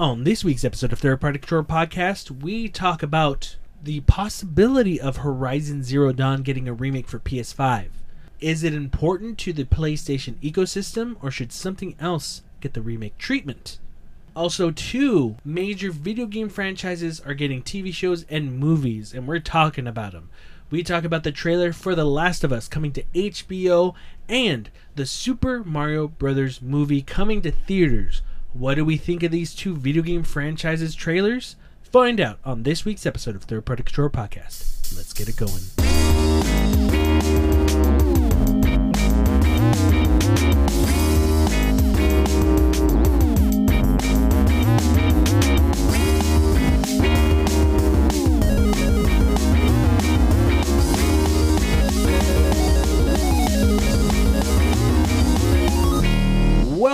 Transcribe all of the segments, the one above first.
On this week's episode of Third Party Control Podcast, we talk about the possibility of Horizon Zero Dawn getting a remake for PS5. Is it important to the PlayStation ecosystem, or should something else get the remake treatment? Also, two major video game franchises are getting TV shows and movies, and we're talking about them. We talk about the trailer for The Last of Us coming to HBO and the Super Mario Brothers movie coming to theaters. What do we think of these two video game franchises trailers? Find out on this week's episode of Third Party Control Podcast. Let's get it going.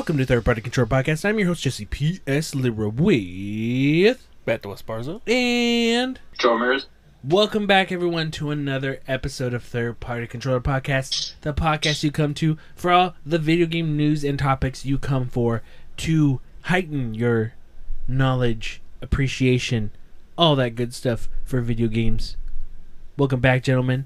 Welcome to Third Party Control Podcast. I'm your host Jesse P.S. Lira with Beto Esparza. and Joe Ramirez. Welcome back, everyone, to another episode of Third Party Controller Podcast, the podcast you come to for all the video game news and topics you come for to heighten your knowledge, appreciation, all that good stuff for video games. Welcome back, gentlemen.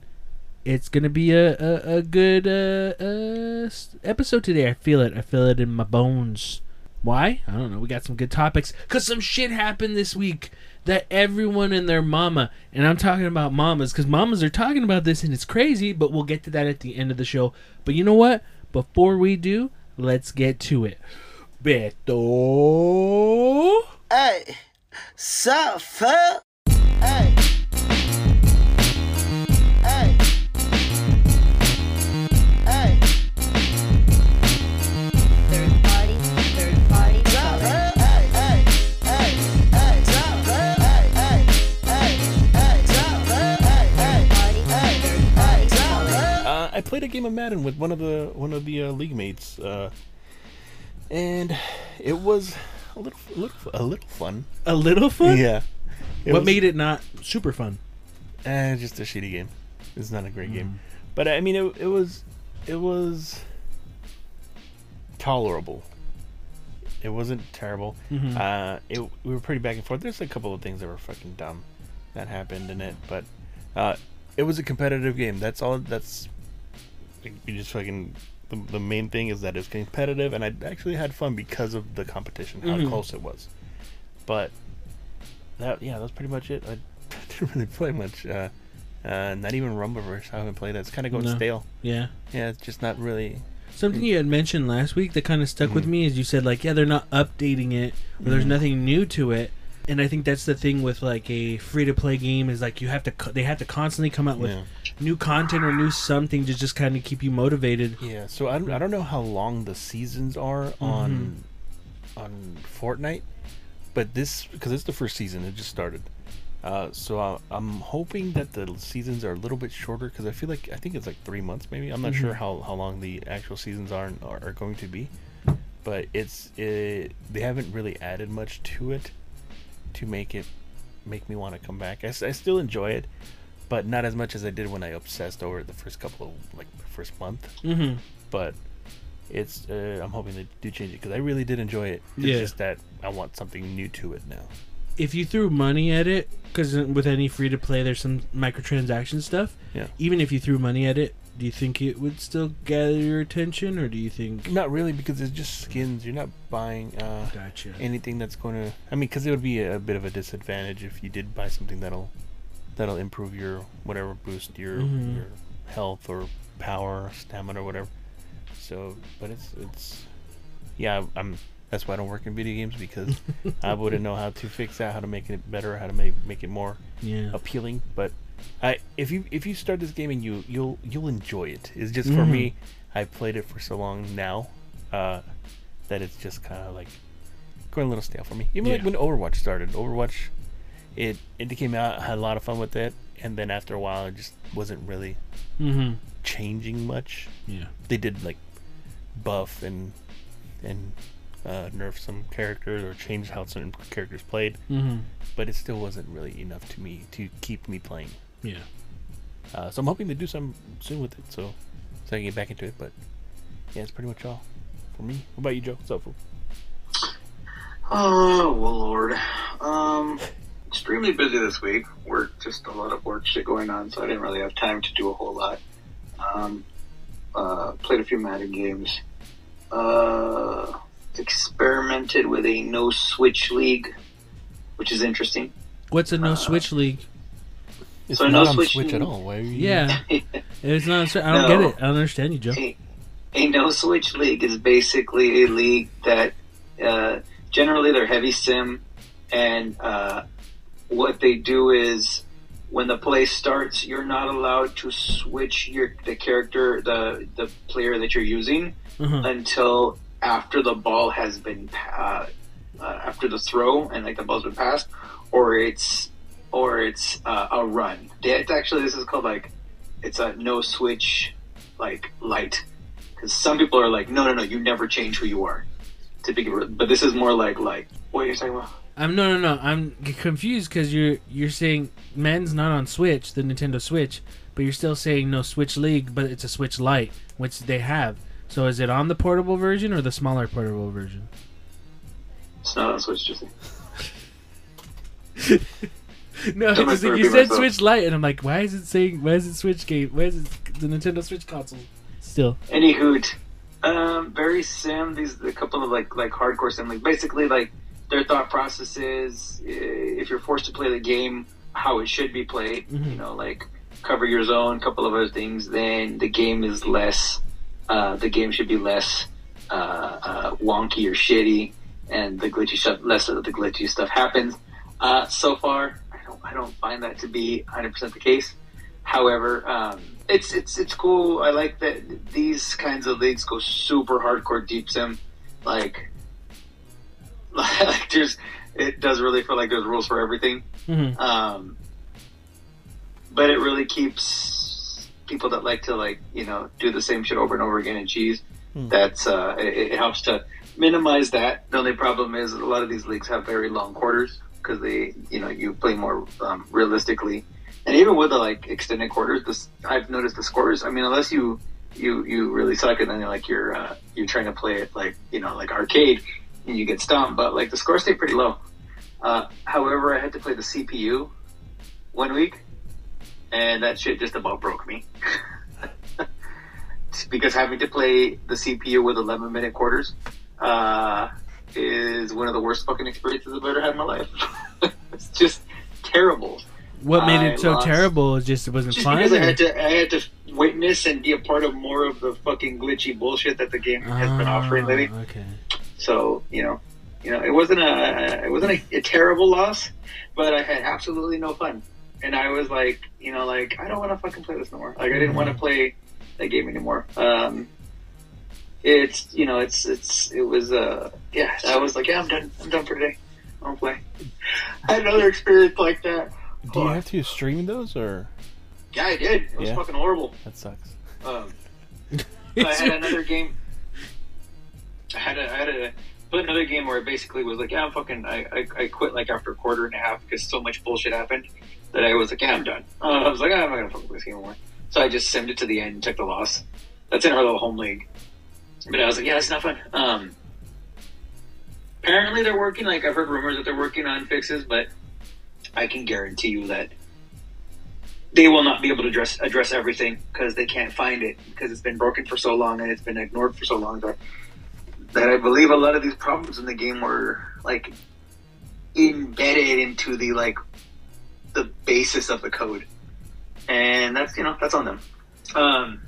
It's gonna be a a, a good uh, uh, episode today. I feel it. I feel it in my bones. Why? I don't know. We got some good topics. Cause some shit happened this week that everyone and their mama, and I'm talking about mamas, cause mamas are talking about this and it's crazy. But we'll get to that at the end of the show. But you know what? Before we do, let's get to it. Beto. Hey, sup, fuck? Hey. I played a game of Madden with one of the one of the uh, league mates, uh, and it was a little, a little, a little fun. A little fun. Yeah. It What was, made it not super fun? Eh, just a shitty game. It's not a great Mm. game, but I mean, it, it was, it was tolerable. It wasn't terrible. Mhm. Uh, it we were pretty back and forth. There's a couple of things that were fucking dumb that happened in it, but uh, it was a competitive game. That's all. That's you just fucking. The, the main thing is that it's competitive, and I actually had fun because of the competition, how Mhm. close it was. But that yeah, that's pretty much it. I didn't really play much. Uh, uh, not even Rumbleverse. I haven't played that. It's kind of going No. stale. Yeah. Yeah, it's just not really. Something you had mentioned last week that kind of stuck with Mhm. me is you said like, yeah, they're not updating it, or there's Mhm. nothing new to it. And I think that's the thing with like a free to play game is like you have to they have to constantly come out with Yeah. new content or new something to just kind of keep you motivated. Yeah, so I don't, I don't know how long the seasons are on on Fortnite, but this because it's the first season, it just started. Uh, so I, I'm hoping that the seasons are a little bit shorter because I feel like I think it's like three months maybe. I'm not sure how, how long the actual seasons are, are are going to be, but it's it, they haven't really added much to it to make it make me want to come back. I still enjoy it, but not as much as I did when I obsessed over it the first couple of like first month Mm-hmm. but it's uh, I'm hoping they do change it because I really did enjoy it. It's Yeah. just that I want something new to it now. If you threw money at it, because with any free to play, there's some microtransaction stuff. Yeah. Even if you threw money at it, do you think it would still gather your attention, or do you think? Not really because it's just skins. You're not buying uh, Gotcha. anything that's going to. I mean, because it would be a, bit of a disadvantage if you did buy something that'll that'll improve your whatever, boost your Mhm. your health or power, stamina, or whatever. So, but it's it's yeah. I'm that's why I don't work in video games because I wouldn't know how to fix that, how to make it better, how to make make it more Yeah. appealing. But I if you if you start this game and you you'll you'll enjoy it. It's just for Mhm. me. I played it for so long now uh, that it's just kind of like going a little stale for me. Even like when Overwatch started, Overwatch, it it came out. I had a lot of fun with it, and then after a while, it just wasn't really Mm-hmm. changing much. Yeah. They did like buff and and uh, nerf some characters or change how certain characters played, Mm-hmm. but it still wasn't really enough to me to keep me playing. Yeah. Uh, so I'm hoping to do some soon with it, so so I can get back into it. But yeah, it's pretty much all for me. What about you, Joe? What's up, fool? Oh, well, Lord. Um, extremely busy this week. Work, just a lot of work shit going on, so I didn't really have time to do a whole lot. Um, uh, played a few Madden games. Uh, experimented with a no switch league, which is interesting. What's a no Uh, switch league? It's So not no on Switch Switch at you- all. Why are you? Yeah, it's not. I don't No. get it. I don't understand you, Joe. a, a no switch league is basically a league that uh, generally they're heavy sim, and uh, what they do is when the play starts, you're not allowed to switch your the character the the player that you're using Uh-huh. until after the ball has been uh, uh, after the throw and like the ball's been passed, or it's or it's uh, a run. It's actually this is called like it's a no switch like light because some people are like no no no you never change who you are to begin but this is more like like what you're talking about. I'm no, no, no. I'm confused because you're you're saying men's not on Switch, the Nintendo Switch, but you're still saying no Switch League, but it's a Switch Lite, which they have. So is it on the portable version or the smaller portable version? It's not on Switch just no, it's make like you said myself. Switch Lite, and I'm like, why is it saying? Why is it Switch game? Why is it the Nintendo Switch console? Still, Any hoot. Um, very sim. These a couple of like like hardcore sim. Like basically like their thought process is if you're forced to play the game how it should be played. Mhm. You know, like cover your zone, a couple of other things. Then the game is less. Uh, the game should be less uh, uh, wonky or shitty, and the glitchy stuff less of the glitchy stuff happens. Uh, so far, I don't find that to be 100 percent the case. However, um, it's it's it's cool. I like that these kinds of leagues go super hardcore deep sim, like like there's it does really feel like there's rules for everything. Mhm. Um, but it really keeps people that like to like you know do the same shit over and over again and cheese. Hmm. That's uh, it, it helps to minimize that. The only problem is a lot of these leagues have very long quarters because they you know you play more um, realistically. And even with the like extended quarters, this I've noticed the scores. I mean, unless you you you really suck and then you're like you're uh, you're trying to play it like you know like arcade and you get stomped, but like the scores stay pretty low. Uh, however, I had to play the CPU one week, and that shit just about broke me. because having to play the CPU with 11 minute quarters uh, is one of the worst fucking experiences I've ever had in my life. it's just terrible. what made I it so lost- terrible is just it wasn't Just fun. because I had to, I had to witness and be a part of more of the fucking glitchy bullshit that the game has been offering Ah, lately. Okay. So you know, you know, it wasn't a it wasn't a, a terrible loss, but I had absolutely no fun. And I was like, you know, like I don't want to fucking play this no more. Like I didn't want to play that game anymore. Um, it's you know, it's it's it was uh yeah. I was like, yeah, I'm done. I'm done for today. I don't play. I had another experience like that. Do you have to stream those or Yeah, I did. It was Yeah. fucking horrible. that sucks? Um, I had another game. I had a, I had a but another game where it basically was like, yeah, I'm fucking. I, I, I quit like after a quarter and a half because so much bullshit happened that I was like, yeah, I'm done. Uh, I was like, ah, I'm not gonna fuck with this game anymore. So I just simmed it to the end and took the loss. That's in our little home league. But I was like, yeah, it's not fun. Um, apparently they're working. Like I've heard rumors that they're working on fixes, but I can guarantee you that they will not be able to address address everything because they can't find it because it's been broken for so long and it's been ignored for so long that that I believe a lot of these problems in the game were like embedded into the like the basis of the code, and that's you know that's on them. Um,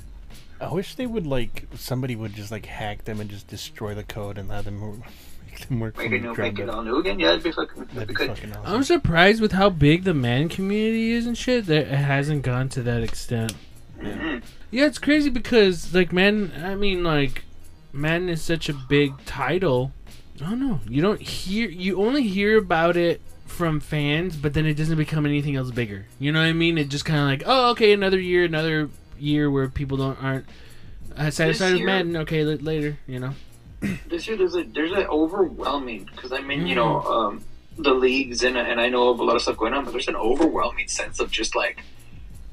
I wish they would like somebody would just like hack them and just destroy the code and have them wor- make them work make from it the make it all new again. Yeah, it'd be fucking. That'd That'd be be good. fucking I'm surprised with how big the Madden community is and shit that it hasn't gone to that extent. Mhm. Yeah, it's crazy because like man, I mean like Madden is such a big title. I don't know. You don't hear you only hear about it from fans, but then it doesn't become anything else bigger. You know what I mean? It just kind of like, oh, okay, another year, another year where people don't aren't uh, satisfied with year- Madden. Okay, l- later, you know. this year there's a there's an overwhelming because I mean you know um, the leagues and and I know of a lot of stuff going on, but there's an overwhelming sense of just like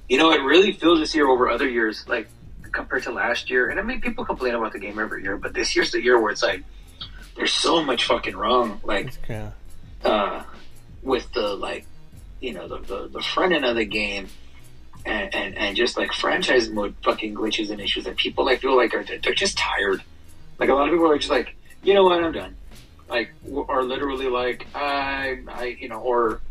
you know it really feels this year over other years like compared to last year. And I mean people complain about the game every year, but this year's the year where it's like there's so much fucking wrong. Like It's uh, with the like, you know, the, the, the front end of the game, and, and and just like franchise mode fucking glitches and issues that people I feel like are they're just tired. Like a lot of people are just like, you know what, I'm done. Like, are literally like, I, I, you know, or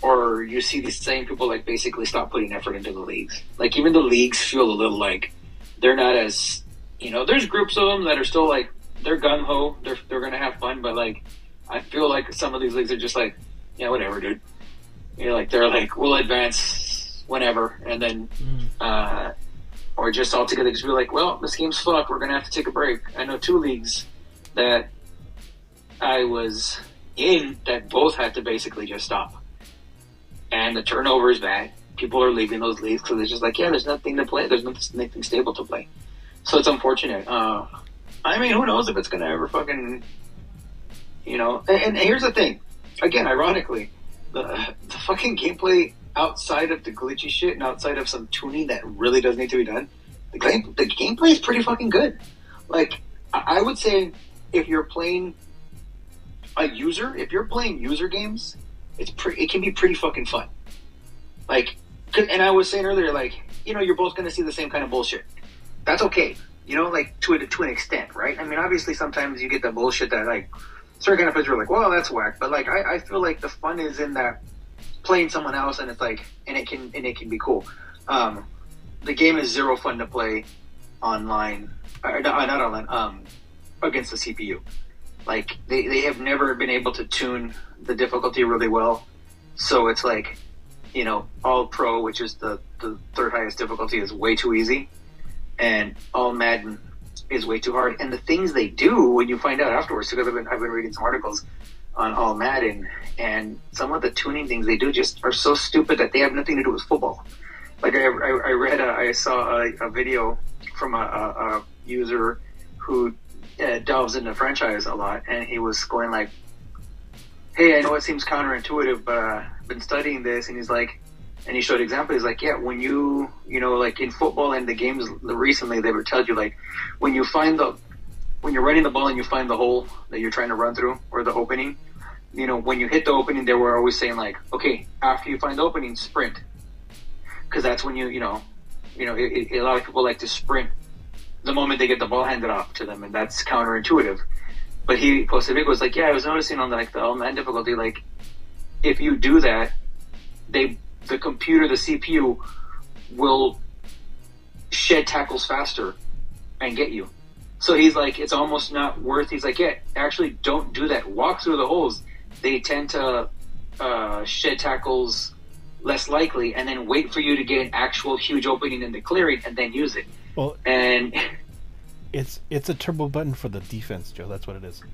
or you see these same people like basically stop putting effort into the leagues. Like even the leagues feel a little like they're not as, you know, there's groups of them that are still like they're gun ho, they're they're gonna have fun, but like I feel like some of these leagues are just like, yeah, whatever, dude. You know, like they're like, we'll advance whenever, and then, uh, or just all altogether just be like, well, this game's fucked. We're gonna have to take a break. I know two leagues that I was in that both had to basically just stop, and the turnover is bad. People are leaving those leagues because it's just like, yeah, there's nothing to play. There's nothing, nothing stable to play. So it's unfortunate. Uh, I mean, who knows if it's gonna ever fucking you know, and, and here's the thing. Again, ironically, the the fucking gameplay outside of the glitchy shit and outside of some tuning that really does need to be done, the game the gameplay is pretty fucking good. Like I would say, if you're playing a user, if you're playing user games, it's pretty. It can be pretty fucking fun. Like, and I was saying earlier, like you know, you're both gonna see the same kind of bullshit. That's okay. You know, like to a, to an extent, right? I mean, obviously, sometimes you get the bullshit that like certain kind of players are like, well, that's whack. But like, I, I feel like the fun is in that playing someone else, and it's like, and it can and it can be cool. Um, the game is zero fun to play online, or not, not online, um, against the CPU. Like they, they have never been able to tune the difficulty really well, so it's like, you know, all pro, which is the the third highest difficulty, is way too easy, and all Madden is way too hard. And the things they do when you find out afterwards, because I've been I've been reading some articles on all Madden, and some of the tuning things they do just are so stupid that they have nothing to do with football. Like I, I, I read, a, I saw a, a video from a, a, a user who uh, delves into franchise a lot, and he was going like, "Hey, I know it seems counterintuitive, but uh, I've been studying this," and he's like, and he showed example. He's like, "Yeah, when you, you know, like in football and the games recently, they would tell you like, when you find the, when you're running the ball and you find the hole that you're trying to run through or the opening." You know, when you hit the opening, they were always saying like, "Okay, after you find the opening, sprint," because that's when you, you know, you know, it, it, a lot of people like to sprint the moment they get the ball handed off to them, and that's counterintuitive. But he video was like, yeah, I was noticing on like the Madden difficulty, like if you do that, they the computer, the CPU, will shed tackles faster and get you. So he's like, it's almost not worth. He's like, yeah, actually, don't do that. Walk through the holes. They tend to uh, shed tackles less likely, and then wait for you to get an actual huge opening in the clearing, and then use it. Well, And it's it's a turbo button for the defense, Joe. That's what it is.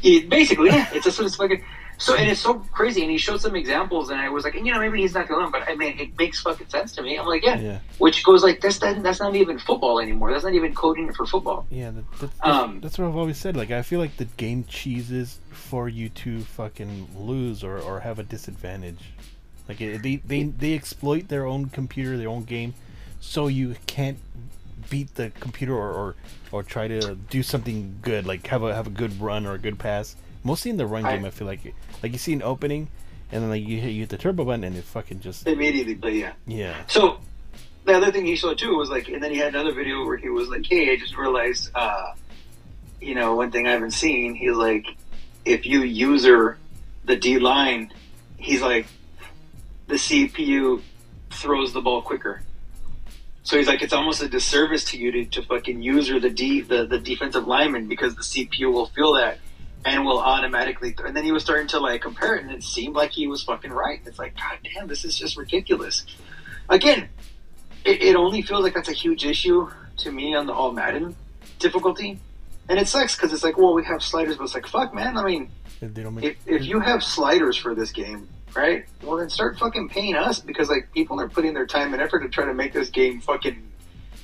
It, basically, yeah, it's a sort of fucking. So and it's so crazy, and he showed some examples, and I was like, and, you know, maybe he's not the one, but I mean, it makes fucking sense to me. I'm like, yeah, Yeah. which goes like that's that, that's not even football anymore. That's not even coding for football. Yeah, that, that's, that's, Um, that's what I've always said. Like, I feel like the game cheeses for you to fucking lose or, or have a disadvantage. Like, it, they, they they exploit their own computer, their own game, so you can't beat the computer or, or, or try to do something good, like have a have a good run or a good pass. Mostly in the run I- game, I feel like like you see an opening, and then like you hit you hit the turbo button, and it fucking just Immediately, but yeah. yeah. So the other thing he showed too was like, and then he had another video where he was like, "Hey, I just realized, uh, you know, one thing I haven't seen." He's like, if you user the D line, he's like, the CPU throws the ball quicker. So he's like, it's almost a disservice to you to, to fucking user the D the, the defensive lineman because the CPU will feel that and will automatically. and then he was starting to like compare it, and it seemed like he was fucking right. It's like, god damn, this is just ridiculous. Again, it, it only feels like that's a huge issue to me on the All Madden difficulty, and it sucks because it's like, well, we have sliders, but it's like, fuck, man. I mean, If they don't make if, if you have sliders for this game, right? Well, then start fucking paying us because like people are putting their time and effort to try to make this game fucking,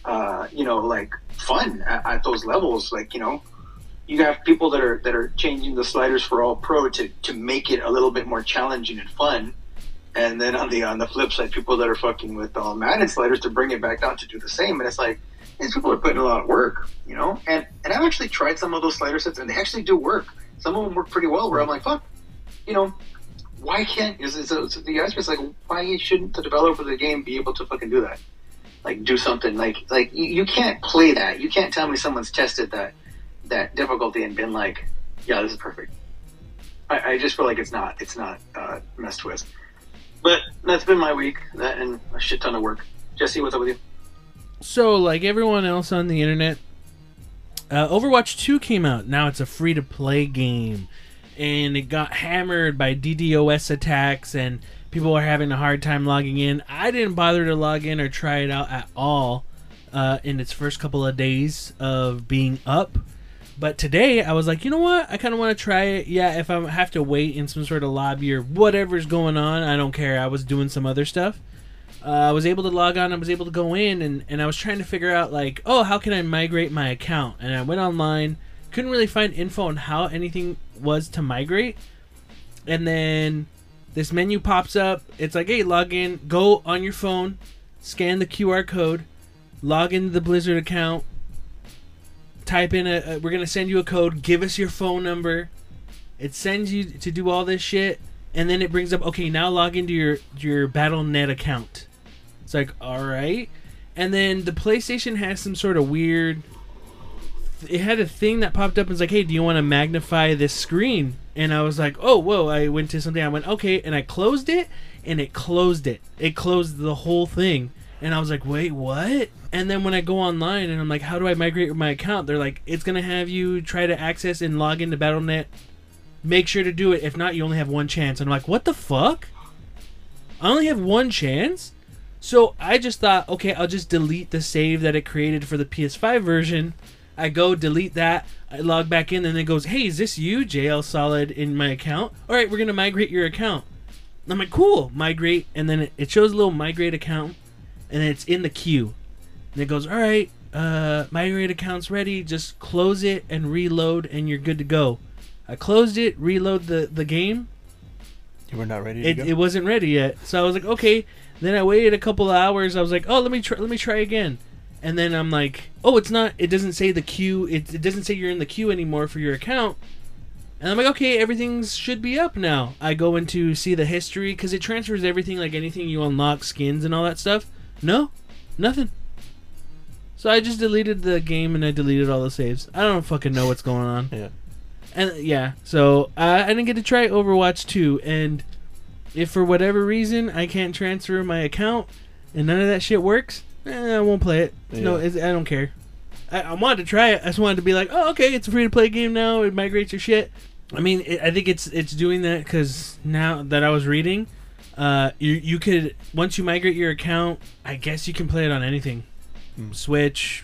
uh, you know, like fun at, at those levels. Like you know, you have people that are that are changing the sliders for all pro to to make it a little bit more challenging and fun. And then on the on the flip side, people that are fucking with all Madden sliders to bring it back down to do the same. And it's like these people are putting a lot of work, you know. And and I've actually tried some of those slider sets, and they actually do work. some of them work pretty well. Where I'm like, fuck, you know, why can't is is so the is like, why shouldn't the developer of the game be able to fucking do that? Like, do something like like you, you can't play that. You can't tell me someone's tested that that difficulty and been like, yeah, this is perfect. I, I just feel like it's not it's not uh, messed with. But that's been my week. That and a shit ton of work. Jesse, what's up with you? So, like everyone else on the internet, uh, Overwatch 2 came out. Now it's a free to play game. And it got hammered by DDoS attacks, and people are having a hard time logging in. I didn't bother to log in or try it out at all uh, in its first couple of days of being up. But today, I was like, you know what? I kind of want to try it. Yeah, if I have to wait in some sort of lobby or whatever's going on, I don't care. I was doing some other stuff uh, I was able to log on. I was able to go in, and, and I was trying to figure out like, oh, how can I migrate my account? And I went online, couldn't really find info on how anything was to migrate. And then this menu pops up. It's like, hey, log in. Go on your phone, scan the QR code, log into the Blizzard account. Type in a. a we're gonna send you a code. Give us your phone number. It sends you to do all this shit, and then it brings up, okay, now log into your your BattleNet account. It's like, all right. And then the PlayStation has some sort of weird. It had a thing that popped up and was like, hey, do you want to magnify this screen? And I was like, oh, whoa. I went to something. I went, okay. And I closed it and it closed it. It closed the whole thing. And I was like, wait, what? And then when I go online and I'm like, how do I migrate my account? They're like, it's going to have you try to access and log into BattleNet. Make sure to do it. If not, you only have one chance. And I'm like, what the fuck? I only have one chance? So I just thought, okay, I'll just delete the save that it created for the PS5 version. I go delete that. I log back in, and it goes, "Hey, is this you, JL Solid, in my account? All right, we're gonna migrate your account." I'm like, "Cool, migrate," and then it, it shows a little migrate account, and it's in the queue. And it goes, "All right, uh, migrate account's ready. Just close it and reload, and you're good to go." I closed it, reload the the game, You were not ready to it, go. it wasn't ready yet. So I was like, okay. Then I waited a couple of hours. I was like, oh, let me try. Let me try again. And then I'm like, oh, it's not. It doesn't say the queue. It, it doesn't say you're in the queue anymore for your account. And I'm like, okay, everything should be up now. I go into see the history because it transfers everything, like anything you unlock, skins and all that stuff. No, nothing. So I just deleted the game and I deleted all the saves. I don't fucking know what's going on. yeah. And yeah, so uh, I didn't get to try Overwatch 2, and if for whatever reason I can't transfer my account and none of that shit works, eh, I won't play it. No, Yeah. it's, I don't care. I, I wanted to try it. I just wanted to be like, oh, okay, it's a free to play game now. It migrates your shit. I mean, it, I think it's it's doing that because now that I was reading, uh, you you could once you migrate your account, I guess you can play it on anything, Hmm. Switch,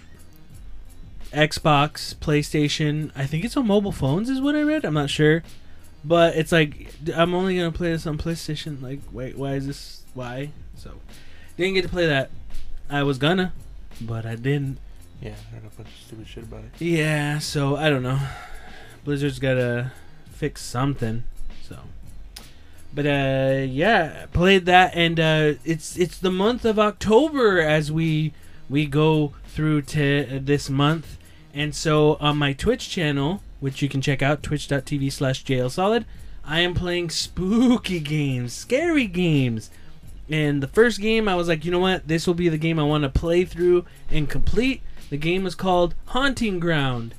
Xbox, PlayStation. I think it's on mobile phones, is what I read. I'm not sure, but it's like I'm only gonna play this on PlayStation. Like, wait, why is this? Why? So, didn't get to play that. I was gonna, but I didn't. Yeah, I heard a bunch of stupid shit about it. Yeah, so I don't know. Blizzard's gotta fix something. But uh, yeah, played that, and uh, it's it's the month of October as we we go through to this month, and so on my Twitch channel, which you can check out, twitch.tv slash jailsolid, I am playing spooky games, scary games. And the first game, I was like, you know what? This will be the game I want to play through and complete. The game is called Haunting Ground.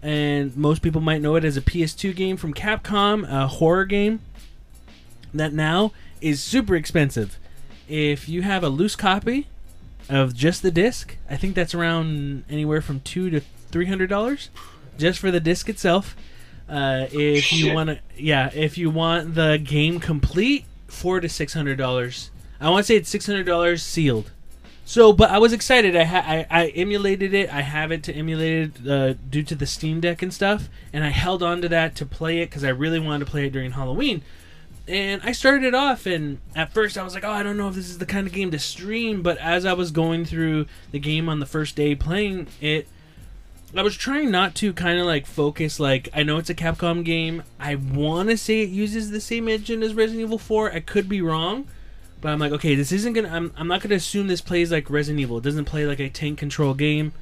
And most people might know it as a PS2 game from Capcom, a horror game that now is super expensive. If you have a loose copy of just the disc, I think that's around anywhere from two to three hundred dollars just for the disc itself. Uh, if you want to, yeah, if you want the game complete, four to six hundred dollars. I want to say it's six hundred dollars sealed. So, but I was excited. I, ha- I I emulated it. I have it to emulate it uh, due to the Steam Deck and stuff, and I held on to that to play it because I really wanted to play it during Halloween. And I started it off, and at first I was like, "Oh, I don't know if this is the kind of game to stream." But as I was going through the game on the first day playing it, I was trying not to kind of like focus. Like I know it's a Capcom game. I want to say it uses the same engine as Resident Evil 4. I could be wrong, but I'm like, okay, this isn't gonna. I'm, I'm not gonna assume this plays like Resident Evil. It doesn't play like a tank control game.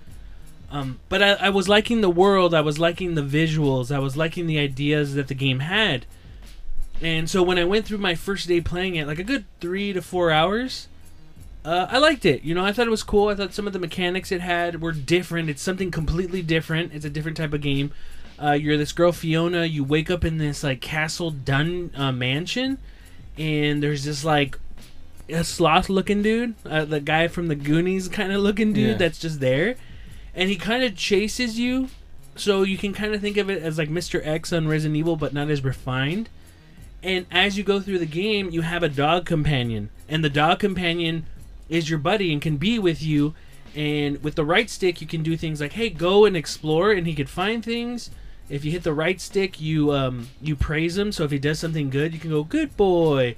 Um, but I, I was liking the world. I was liking the visuals. I was liking the ideas that the game had. And so when I went through my first day playing it, like a good three to four hours, uh, I liked it. You know, I thought it was cool. I thought some of the mechanics it had were different. It's something completely different. It's a different type of game. Uh, you're this girl Fiona. You wake up in this like castle dun uh, mansion, and there's this like a sloth-looking dude, uh, the guy from the Goonies kind of looking dude Yeah. that's just there, and he kind of chases you. So you can kind of think of it as like Mr. X on Resident Evil, but not as refined. And as you go through the game, you have a dog companion, and the dog companion is your buddy and can be with you. And with the right stick, you can do things like, "Hey, go and explore," and he could find things. If you hit the right stick, you um, you praise him. So if he does something good, you can go, "Good boy."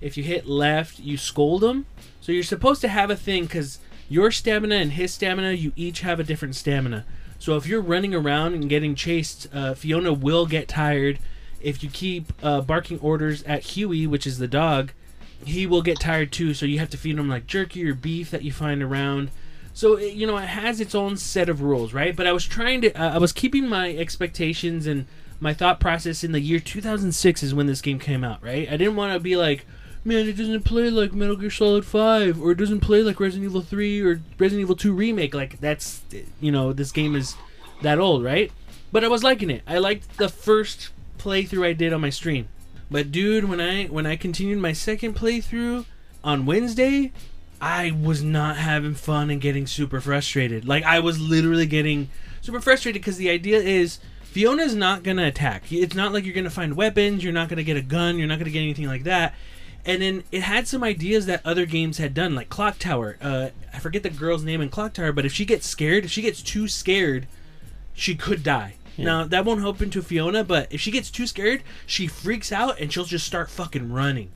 If you hit left, you scold him. So you're supposed to have a thing because your stamina and his stamina, you each have a different stamina. So if you're running around and getting chased, uh, Fiona will get tired. If you keep uh, barking orders at Hewie, which is the dog, he will get tired too. So you have to feed him like jerky or beef that you find around. So it, you know it has its own set of rules, right? But I was trying to, uh, I was keeping my expectations and my thought process in the year 2006 is when this game came out, right? I didn't want to be like, man, it doesn't play like Metal Gear Solid 5 or it doesn't play like Resident Evil 3 or Resident Evil 2 remake. Like that's, you know, this game is that old, right? But I was liking it. I liked the first playthrough I did on my stream. But dude, when I when I continued my second playthrough on Wednesday, I was not having fun and getting super frustrated. Like I was literally getting super frustrated because the idea is Fiona's not gonna attack. It's not like you're gonna find weapons. You're not gonna get a gun. You're not gonna get anything like that. And then it had some ideas that other games had done, like Clock Tower. Uh, I forget the girl's name in Clock Tower, but if she gets scared, if she gets too scared, she could die. Now that won't happen to Fiona, but if she gets too scared, she freaks out and she'll just start fucking running.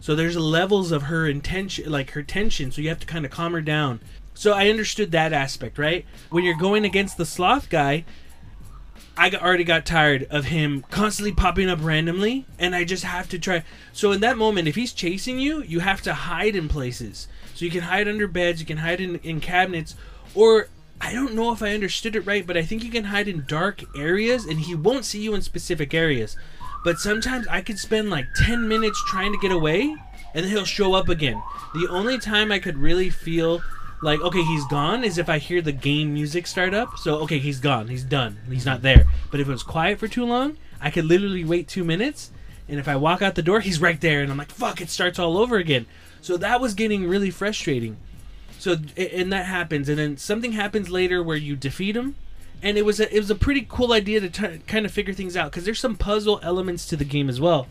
So there's levels of her intention, like her tension. So you have to kind of calm her down. So I understood that aspect, right? When you're going against the sloth guy, I already got tired of him constantly popping up randomly, and I just have to try. So in that moment, if he's chasing you, you have to hide in places. So you can hide under beds, you can hide in, in cabinets, or I don't know if I understood it right, but I think you can hide in dark areas, and he won't see you in specific areas. But sometimes I could spend like 10 minutes trying to get away, and then he'll show up again. The only time I could really feel like, okay, he's gone is if I hear the game music start up. So, okay, he's gone. He's done. He's not there. But if it was quiet for too long, I could literally wait two minutes, and if I walk out the door, he's right there, and I'm like, fuck, it starts all over again. So that was getting really frustrating. So and that happens, and then something happens later where you defeat him, and it was a, it was a pretty cool idea to t- kind of figure things out because there's some puzzle elements to the game as well.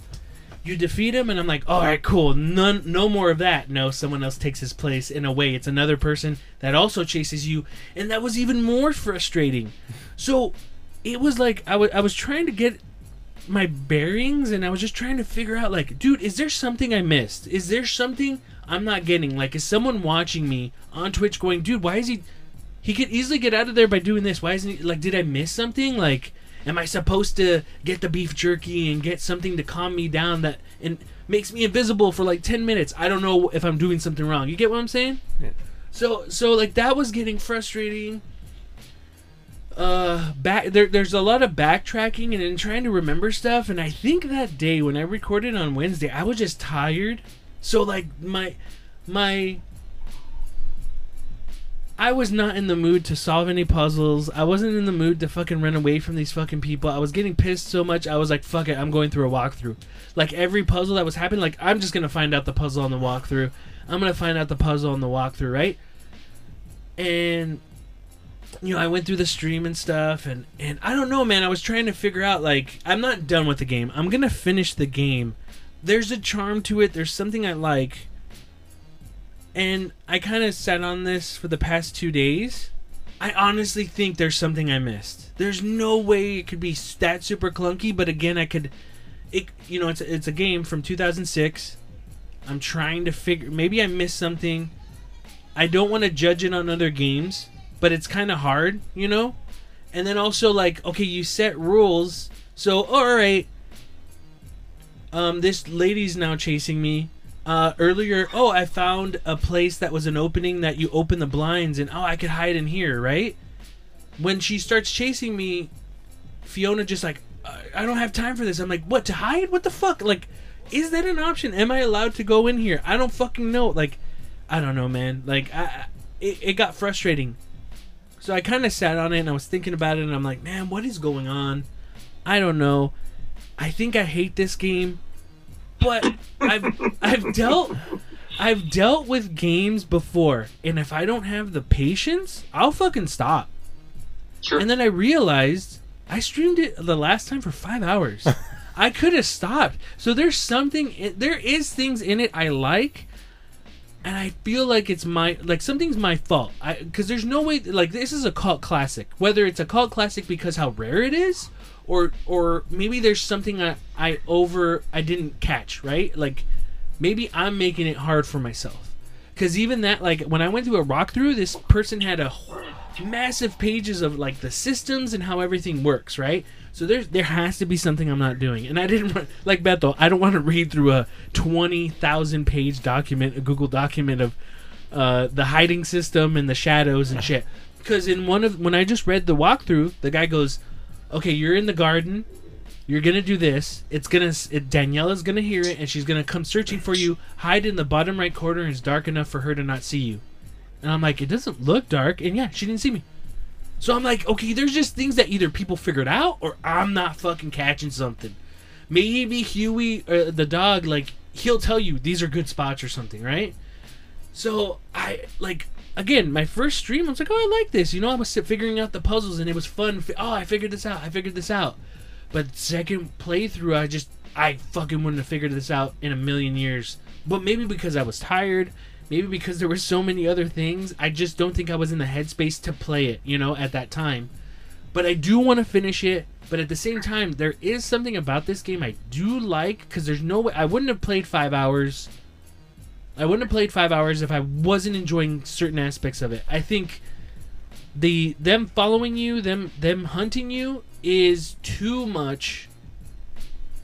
You defeat him, and I'm like, all right, cool. None, no more of that. No, someone else takes his place. In a way, it's another person that also chases you, and that was even more frustrating. So it was like I wa- I was trying to get my bearings and I was just trying to figure out like dude is there something I missed is there something I'm not getting like is someone watching me on Twitch going dude why is he he could easily get out of there by doing this. Why isn't he like did I miss something? Like am I supposed to get the beef jerky and get something to calm me down that and makes me invisible for like 10 minutes? I don't know if I'm doing something wrong. You get what I'm saying? Yeah. so so like that was getting frustrating. Uh back there there's a lot of backtracking and then trying to remember stuff and I think that day when I recorded on Wednesday I was just tired so like my my I was not in the mood to solve any puzzles. I wasn't in the mood to fucking run away from these fucking people. I was getting pissed so much. I was like, fuck it, I'm going through a walkthrough. Like every puzzle that was happening, like I'm just gonna find out the puzzle on the walkthrough. I'm gonna find out the puzzle on the walkthrough, right? And you know, I went through the stream and stuff, and and I don't know, man. I was trying to figure out like I'm not done with the game. I'm gonna finish the game. There's a charm to it. There's something I like, and I kind of sat on this for the past two days. I honestly think there's something I missed. There's no way it could be that super clunky, but again, I could. It you know it's a, it's a game from 2006. I'm trying to figure. Maybe I missed something. I don't want to judge it on other games, but it's kind of hard, you know. And then also like, okay, you set rules, so all right. Um, this lady's now chasing me. Uh, earlier, oh, I found a place that was an opening that you open the blinds and oh, I could hide in here, right? when she starts chasing me, Fiona just like, I don't have time for this. I'm like, what to hide? What the fuck? Like, is that an option? Am I allowed to go in here? I don't fucking know. Like, I don't know, man. Like, I- it, it got frustrating. So I kind of sat on it and I was thinking about it and I'm like, man, what is going on? I don't know. I think I hate this game, but I've I've dealt I've dealt with games before, and if I don't have the patience, I'll fucking stop. Sure. And then I realized I streamed it the last time for five hours. I could have stopped. So there's something. There is things in it I like, and I feel like it's my like something's my fault. I because there's no way like this is a cult classic. Whether it's a cult classic because how rare it is, or or maybe there's something I I over I didn't catch right. Like maybe I'm making it hard for myself. Because even that, like when I went through a walk through, this person had a massive pages of like the systems and how everything works, right? So there's there has to be something I'm not doing, and I didn't want- like Bethel, I don't want to read through a twenty thousand page document, a Google document of uh, the hiding system and the shadows and shit. Because in one of when I just read the walkthrough, the guy goes, "Okay, you're in the garden. You're gonna do this. It's gonna it, Daniela's gonna hear it, and she's gonna come searching for you. Hide in the bottom right corner. and It's dark enough for her to not see you." And I'm like, "It doesn't look dark." And yeah, she didn't see me. So I'm like, okay, there's just things that either people figured out or I'm not fucking catching something. Maybe Hewie, uh, the dog, like he'll tell you these are good spots or something, right? So I like again my first stream. I was like, oh, I like this. You know, I was figuring out the puzzles and it was fun. Oh, I figured this out. I figured this out. But second playthrough, I just I fucking wouldn't have figured this out in a million years. But maybe because I was tired, maybe because there were so many other things, I just don't think I was in the headspace to play it, you know, at that time. But I do want to finish it. But at the same time, there is something about this game I do like because there's no way I wouldn't have played five hours. I wouldn't have played five hours if I wasn't enjoying certain aspects of it. I think the them following you, them them hunting you is too much.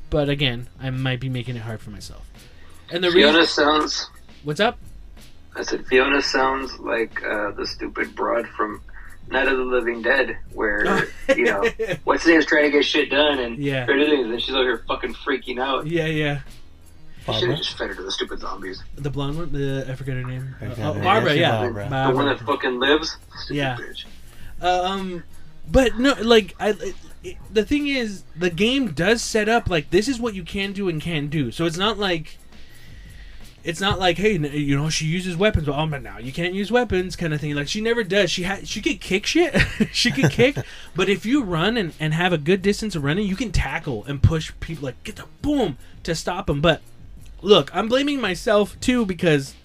But again, I might be making it hard for myself. And the Fiona reason, sounds. what's up? I said Fiona sounds like uh, the stupid broad from Night of the Living Dead, where you know what's the name's trying to get shit done, and Yeah. and she's over here fucking freaking out. Yeah, yeah. Should have just fed her to the stupid zombies. The blonde one, the I forget her name. I Uh, oh, her Barbara, name. yeah. Barbara. The Barbara. one that fucking lives. Stupid Yeah. bitch. Um, but no, like I, it, the thing is, the game does set up like this is what you can do and can't do. So it's not like, it's not like hey, you know, she uses weapons, but oh, but now you can't use weapons, kind of thing. Like she never does. She had she could kick shit, she could kick, but if you run and and have a good distance of running, you can tackle and push people like get the boom to stop them. But look, I'm blaming myself too because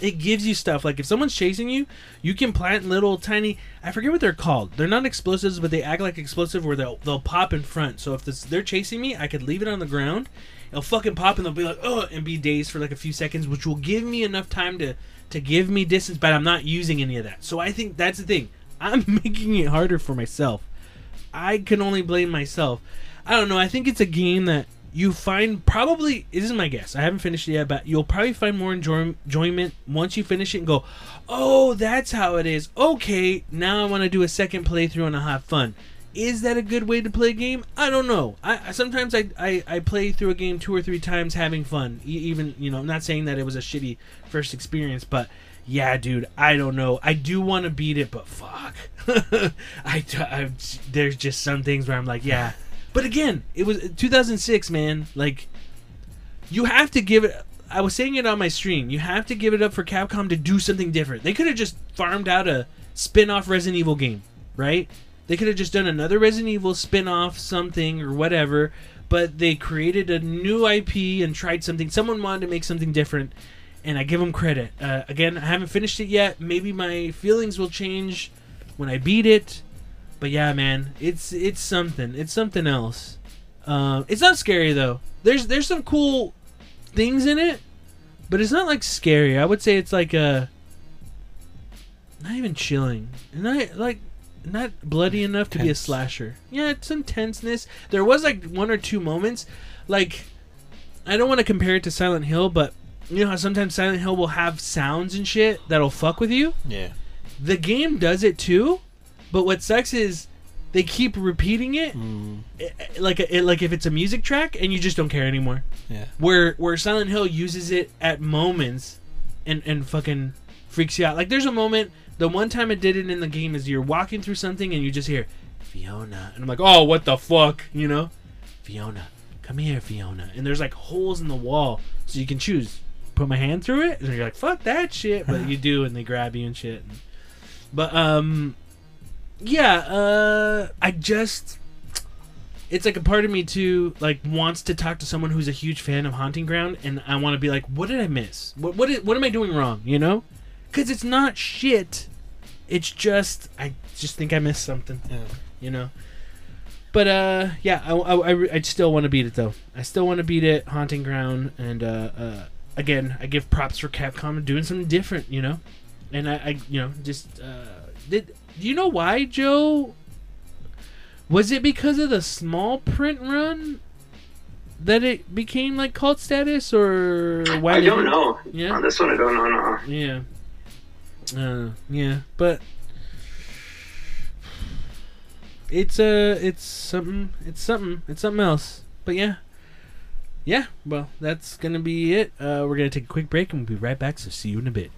it gives you stuff. Like if someone's chasing you you can plant little tiny i forget what they're called. They're not explosives but they act like explosive where they'll, they'll pop in front. So if this, they're chasing me i could leave it on the ground. It'll fucking pop and they'll be like oh and be dazed for like a few seconds which will give me enough time to to give me distance but i'm not using any of that. So i think that's the thing. I'm making it harder for myself. I can only blame myself. I don't know. I think it's a game that you find probably this is my guess i haven't finished it yet but you'll probably find more enjoy- enjoyment once you finish it and go oh that's how it is. Okay now i want to do a second playthrough and i'll have fun. Is that a good way to play a game? I don't know. I sometimes I, I i play through a game two or three times having fun even you know i'm not saying that it was a shitty first experience but yeah dude i don't know. I do want to beat it but fuck. I, I there's just some things where i'm like yeah but again, it was 2006, man. Like, you have to give it. I was saying it on my stream. You have to give it up for Capcom to do something different. They could have just farmed out a spin-off Resident Evil game, right? They could have just done another Resident Evil spin-off something or whatever, but they created a new IP and tried something. Someone wanted to make something different, and I give them credit. Uh, again, I haven't finished it yet. Maybe my feelings will change when I beat it. But yeah, man, it's it's something. It's something else. Um, it's not scary though. There's there's some cool things in it, but it's not like scary. I would say it's like uh not even chilling. Not like not bloody enough to be a slasher. Yeah, it's some tenseness. There was like one or two moments, like I don't want to compare it to Silent Hill, but you know how sometimes Silent Hill will have sounds and shit that'll fuck with you Yeah. the game does it too But what sucks is they keep repeating it, Mm, eh, eh, like a, like if it's a music track, and you just don't care anymore. yeah. Where where Silent Hill uses it at moments, and and fucking freaks you out. Like there's a moment. The one time it did it in the game is you're walking through something and you just hear Fiona, and I'm like, oh, what the fuck, you know? Fiona, come here, Fiona. And there's like holes in the wall, so you can choose put my hand through it, and you're like, fuck that shit, but you do, and they grab you and shit. But um, yeah, uh, I just it's like a part of me too like wants to talk to someone who's a huge fan of haunting ground and i want to be like what did i miss? What what, is, what am i doing wrong you know? Because it's not shit it's just i just think i missed something Yeah. you know? But uh yeah i, I, I, I still want to beat it though. I still want to beat it haunting ground and uh, uh again i give props for capcom doing something different you know? And i, I you know just uh did do you know why joe was it because of the small print run that it became like cult status, or why? I don't it- know. Yeah. On this one, I don't know. No. Yeah. Uh, yeah, but it's uh, it's something. It's something. It's something else. But yeah, yeah. Well, that's gonna be it. Uh, we're gonna take a quick break and we'll be right back. So see you in a bit.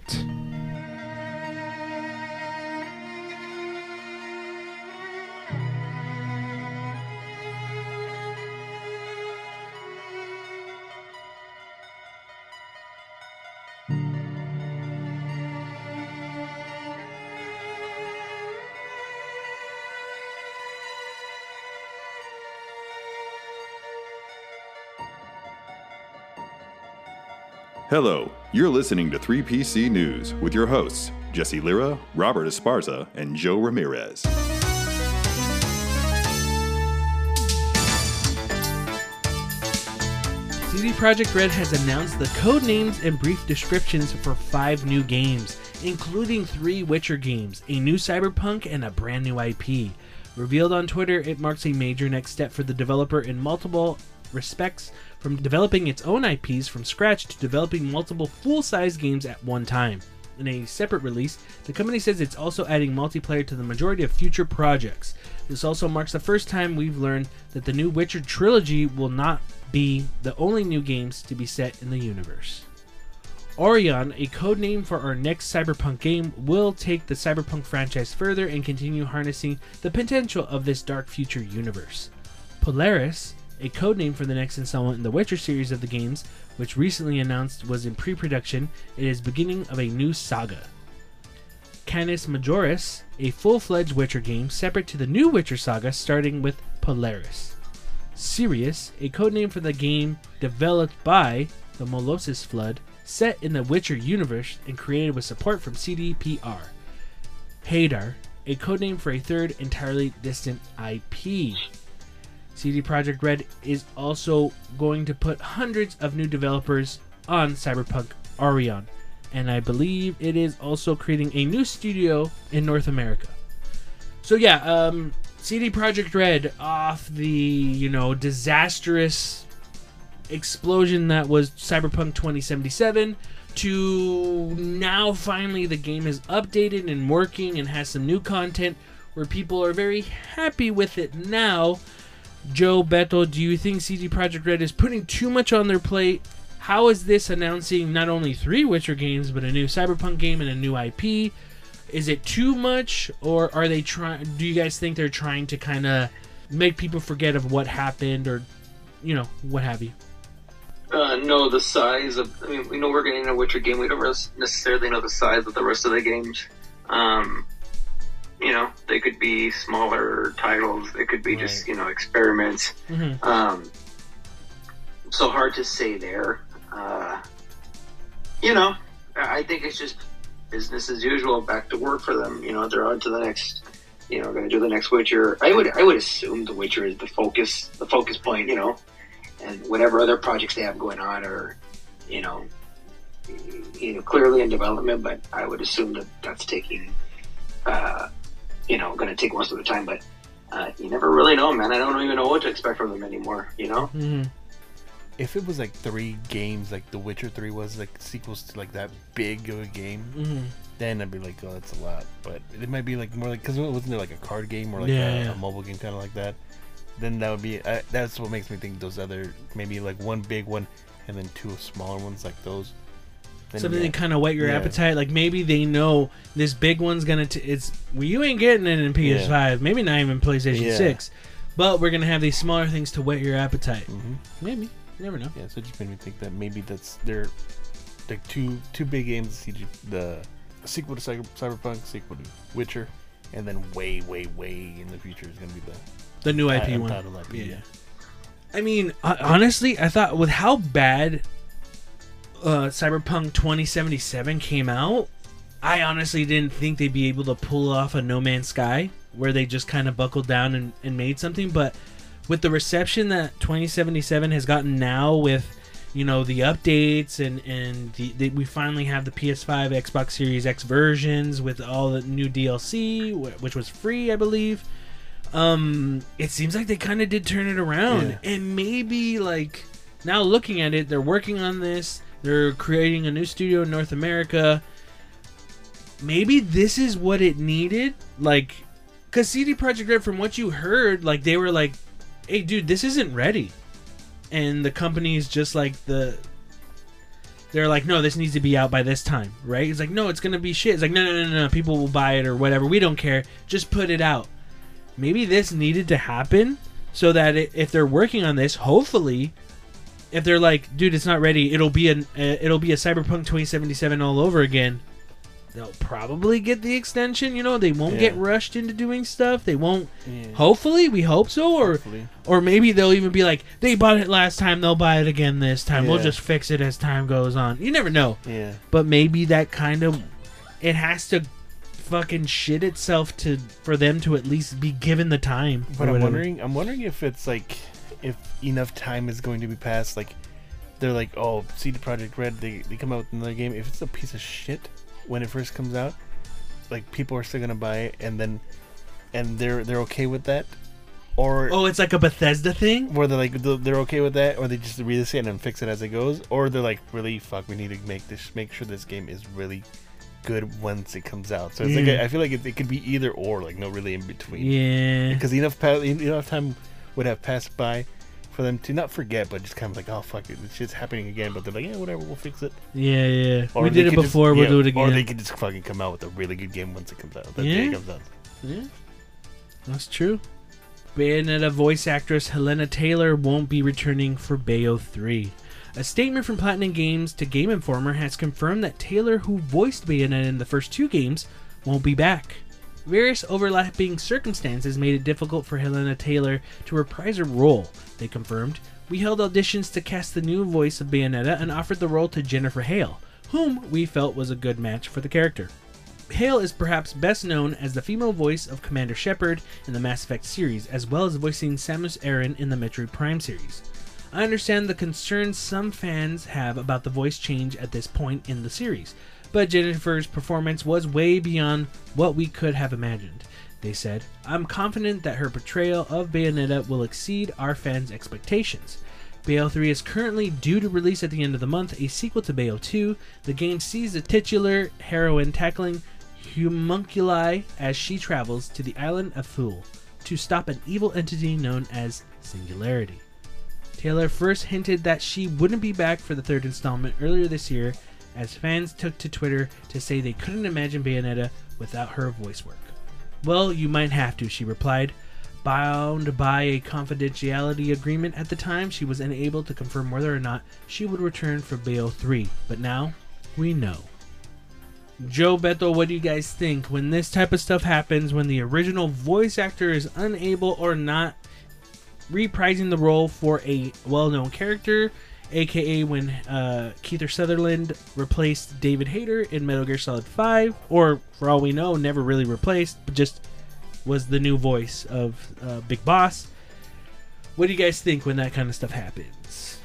Hello, you're listening to 3PC News with your hosts, Jesse Lira, Robert Esparza, and Joe Ramirez. CD Projekt Red has announced the code names and brief descriptions for five new games, including three Witcher games, a new Cyberpunk, and a brand new IP. Revealed on Twitter, it marks a major next step for the developer in multiple respects, from developing its own IPs from scratch to developing multiple full size games at one time. In a separate release, the company says it's also adding multiplayer to the majority of future projects. This also marks the first time we've learned that the new Witcher trilogy will not be the only new games to be set in the universe. Orion, a code name for our next Cyberpunk game, will take the Cyberpunk franchise further and continue harnessing the potential of this dark future universe. Polaris, a code name for the next installment in the Witcher series of the games, which recently announced was in pre-production, it is beginning of a new saga. Canis Majoris, a full-fledged Witcher game separate to the new Witcher saga starting with Polaris. Sirius, a codename for the game developed by the Molasses Flood, set in the Witcher universe and created with support from CDPR. Hadar, a codename for a third entirely distant IP. CD Projekt Red is also going to put hundreds of new developers on Cyberpunk Orion, and I believe it is also creating a new studio in North America. So yeah, um, CD Projekt Red off the you know disastrous explosion that was Cyberpunk 2077 to now finally the game is updated and working and has some new content where people are very happy with it now. Joe Beto, do you think CD Projekt Red is putting too much on their plate? How is this announcing not only three Witcher games but a new Cyberpunk game and a new IP? Is it too much, or are they trying? Do you guys think they're trying to kind of make people forget of what happened, or you know what have you? Uh, no, the size of. I mean, we know we're getting a Witcher game. We don't necessarily know the size of the rest of the games. Um, you know, they could be smaller titles. They could be just you know experiments. Mhm. Um, so hard to say there. Uh, you know, I I think it's just business as usual, back to work for them. You know, they're on to the next. You know, going to do the next Witcher. I would, I would assume the Witcher is the focus, the focus point. You know, and whatever other projects they have going on are, you know, you know, clearly in development. But I would assume that that's taking, uh, you know, going to take most of the time. But uh, you never really know, man. I don't even know what to expect from them anymore. You know. Mhm. if it was like three games, like The Witcher Three was like sequels to like that big of a game, Mm-hmm. then I'd be like, oh, that's a lot. But it might be like more like because wasn't there like a card game or like Yeah, a, yeah. a mobile game kind of like that? Then that would be uh, that's what makes me think those other maybe like one big one and then two smaller ones like those. Something yeah. to kind of whet your Yeah. appetite. Like maybe they know this big one's gonna. T- it's well, you ain't getting it in PS5. Maybe not even PlayStation Yeah. Six. But we're gonna have these smaller things to whet your appetite. Mhm. Maybe. You never know. Yeah, so it just made me think that maybe that's they're like two two big games. CG, the sequel to Cyber, Cyberpunk, sequel to Witcher, and then way, way, way in the future is gonna be the The new IP I- one. IP, Yeah. yeah. I mean, honestly, I thought with how bad uh, Cyberpunk 2077 came out, I honestly didn't think they'd be able to pull off a No Man's Sky where they just kind of buckled down and, and made something. But with the reception that 2077 has gotten now, with you know the updates and and the, the we finally have the PS5, Xbox Series X versions with all the new DLC, which was free, I believe um it seems like they kind of did turn it around Yeah. and maybe like now looking at it they're working on this they're creating a new studio in north america. Maybe this is what it needed like because cd projekt red from what you heard like they were like hey dude this isn't ready. And the company's just like the they're like no this needs to be out by this time right? It's like no it's gonna be shit. It's like no no no no people will buy it or whatever. We don't care. Just put it out. Maybe this needed to happen so that if they're working on this, hopefully, if they're like, dude, it's not ready, it'll be an uh, it'll be a Cyberpunk 2077 all over again. They'll probably get the extension. You know, they won't get rushed into doing stuff. They won't. Yeah. Hopefully, we hope so, or Hopefully. or maybe they'll even be like, they bought it last time, they'll buy it again this time. We'll just fix it as time goes on. You never know Yeah. but maybe that kind of it has to fucking shit itself to for them to at least be given the time. But I'm wondering, I'm wondering if it's like, if enough time is going to be passed. Like, they're like, oh, CD Projekt Red, they they come out with another game. If it's a piece of shit when it first comes out, like people are still gonna buy it, and then, and they're they're okay with that, or Oh, it's like a Bethesda thing. where they're like they're okay with that, or they just release it and then fix it as it goes, or they're like, really, fuck, we need to make this, make sure this game is really good once it comes out. So it's like. I feel like it, it could be either or, like no really in between Yeah. because enough enough time would have passed by for them to not forget, but just kind of like, oh fuck it, this shit's happening again. But they're like, yeah, whatever, we'll fix it. Yeah, yeah. Or we did it could just- before. we'll yeah, do it again. Or they could just fucking come out with a really good game once it comes out. The Yeah. comes out. Yeah, that's true. Bayonetta voice actress Hellena Taylor won't be returning for Bayo 3. A statement from Platinum Games to Game Informer has confirmed that Taylor, who voiced Bayonetta in the first two games, won't be back. Various overlapping circumstances made it difficult for Hellena Taylor to reprise her role, they confirmed. We held auditions to cast the new voice of Bayonetta and offered the role to Jennifer Hale, whom we felt was a good match for the character. Hale is perhaps best known as the female voice of Commander Shepard in the Mass Effect series, as well as voicing Samus Aran in the Metroid Prime series. I understand the concerns some fans have about the voice change at this point in the series, but Jennifer's performance was way beyond what we could have imagined. They said, I'm confident that her portrayal of Bayonetta will exceed our fans' expectations. Bayo 3 is currently due to release at the end of the month, a sequel to Bayo 2. The game sees the titular heroine tackling homunculi as she travels to the island of Thule to stop an evil entity known as Singularity. Taylor first hinted that she wouldn't be back for the third installment earlier this year, as fans took to Twitter to say they couldn't imagine Bayonetta without her voice work. Well, you might have to, she replied. Bound by a confidentiality agreement at the time, she was unable to confirm whether or not she would return for Bayo 3, but now we know. Joe Beto, what do you guys think when this type of stuff happens when the original voice actor is unable or not reprising the role for a well-known character, aka when uh, Keith Sutherland replaced David Hayter in Metal Gear Solid 5, or for all we know, never really replaced, but just was the new voice of uh, Big Boss. What do you guys think when that kind of stuff happens?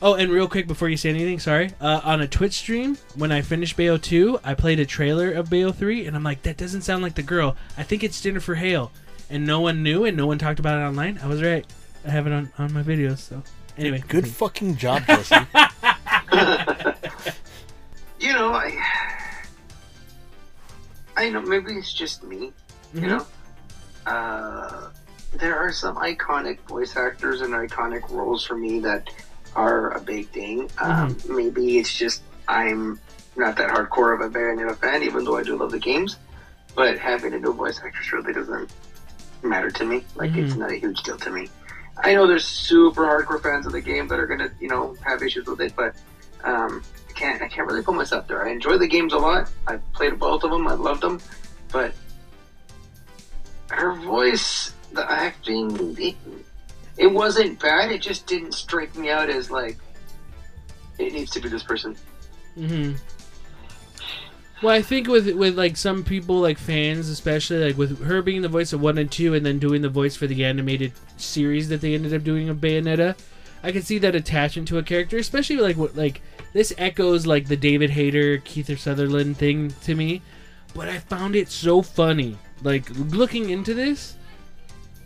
Oh, and real quick before you say anything, sorry. Uh, on a Twitch stream, when I finished Bayo 2, I played a trailer of Bayo 3, and I'm like, that doesn't sound like the girl. I think it's Jennifer Hale. And no one knew, and no one talked about it online. I was right. I have it on, on my videos, so. Anyway, Good fucking job, Jesse. you know, I, I know maybe it's just me. You Mhm. know, uh, there are some iconic voice actors and iconic roles for me that are a big thing. Um, maybe it's just I'm not that hardcore of a Bayonetta fan, even though I do love the games. But having a new voice actress really doesn't matter to me. Like it's not a huge deal to me. I know there's super hardcore fans of the game that are gonna, you know, have issues with it, but um, I can't. I can't really put myself there. I enjoy the games a lot. I've played both of them. I loved them, but her voice, the acting, it, it wasn't bad. It just didn't strike me out as like it needs to be this person. hmm Well, I think with with like some people, like fans, especially like with her being the voice of one and two, and then doing the voice for the animated series that they ended up doing of Bayonetta, I can see that attachment to a character, especially like what like this echoes like the David Hayter, Keith Sutherland thing to me. But I found it so funny, like looking into this.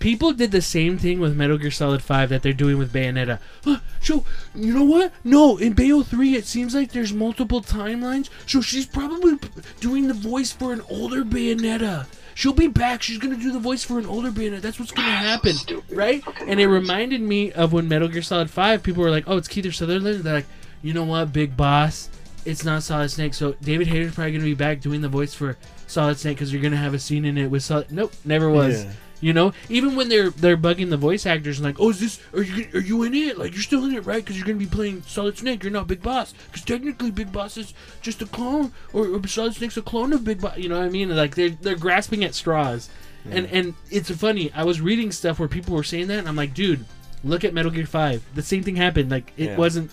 People did the same thing with Metal Gear Solid 5 that they're doing with Bayonetta. Huh, so, you know what? No, in Bayo 3, it seems like there's multiple timelines. So she's probably p- doing the voice for an older Bayonetta. She'll be back. She's going to do the voice for an older Bayonetta. That's what's going to happen. Stupid Right? fucking And it nerds. reminded me of when Metal Gear Solid 5, people were like, oh, it's Keith Sutherland. They're like, you know what, Big Boss? It's not Solid Snake. So David Hayter's probably going to be back doing the voice for Solid Snake because you're going to have a scene in it with Solid. Nope, never was. Yeah. You know, even when they're they're bugging the voice actors and like, oh, is this are you are you in it? Like you're still in it, right? Because you're gonna be playing Solid Snake. You're not Big Boss. Because technically, Big Boss is just a clone, or, or Solid Snake's a clone of Big Boss. You know what I mean? Like they're they're grasping at straws, and and it's funny. I was reading stuff where people were saying that, and I'm like, dude, look at Metal Gear Five. The same thing happened. Like it Yeah. wasn't,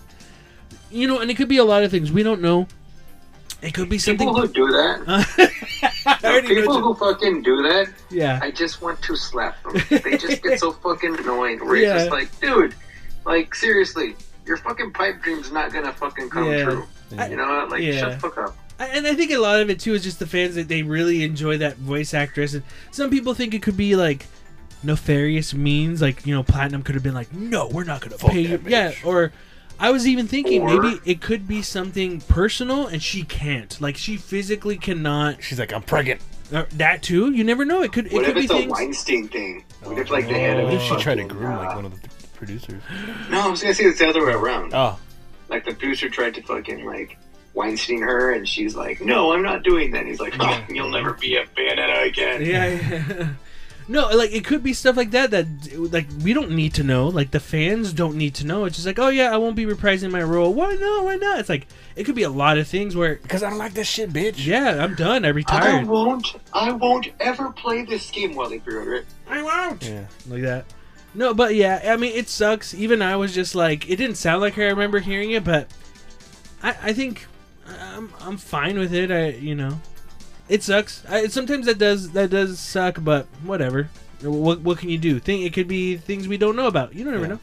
you know, and it could be a lot of things. We don't know. It could be something. People who do that, people who fucking do that, yeah. I just want to slap them. They just get so fucking annoying. Where Yeah. it's just like, dude, like seriously, your fucking pipe dream's not gonna fucking come Yeah. true. I- You know, like Yeah. shut the fuck up. And I think a lot of it too is just the fans that they really enjoy that voice actress, and some people think it could be like nefarious means, like you know, Platinum could have been like, "No, we're not going to pay you." Yeah, or I was even thinking Or- maybe it could be something personal, and she can't, like she physically cannot. She's like, I'm pregnant. Uh, that too, you never know. It could. It could if be it's a things. Weinstein thing? What if like they had a What if she tried to fucking, groom like uh, one of the producers? No, I was gonna say it's the other way around. Oh, Like the producer tried to fucking like Weinstein her, and she's like, "No, I'm not doing that." And he's like, "Oh, you'll never be a Bayonetta again." Yeah, yeah. No, like it could be stuff like that that like we don't need to know. Like the fans don't need to know. It's just like, oh yeah, I won't be reprising my role. Why not? Why not? It's like it could be a lot of things where because I don't like this shit, bitch. yeah, I'm done. I retired. I won't. I won't ever play this game while they pre-order it. I won't. Yeah. Like that. No, but yeah, I mean it sucks. Even I was just like, it didn't sound like her. I remember hearing it, but I, I think I'm I'm fine with it. I you know, it sucks. I, sometimes that does that does suck, but whatever. What what can you do? Think it could be things we don't know about. You don't never Yeah. know.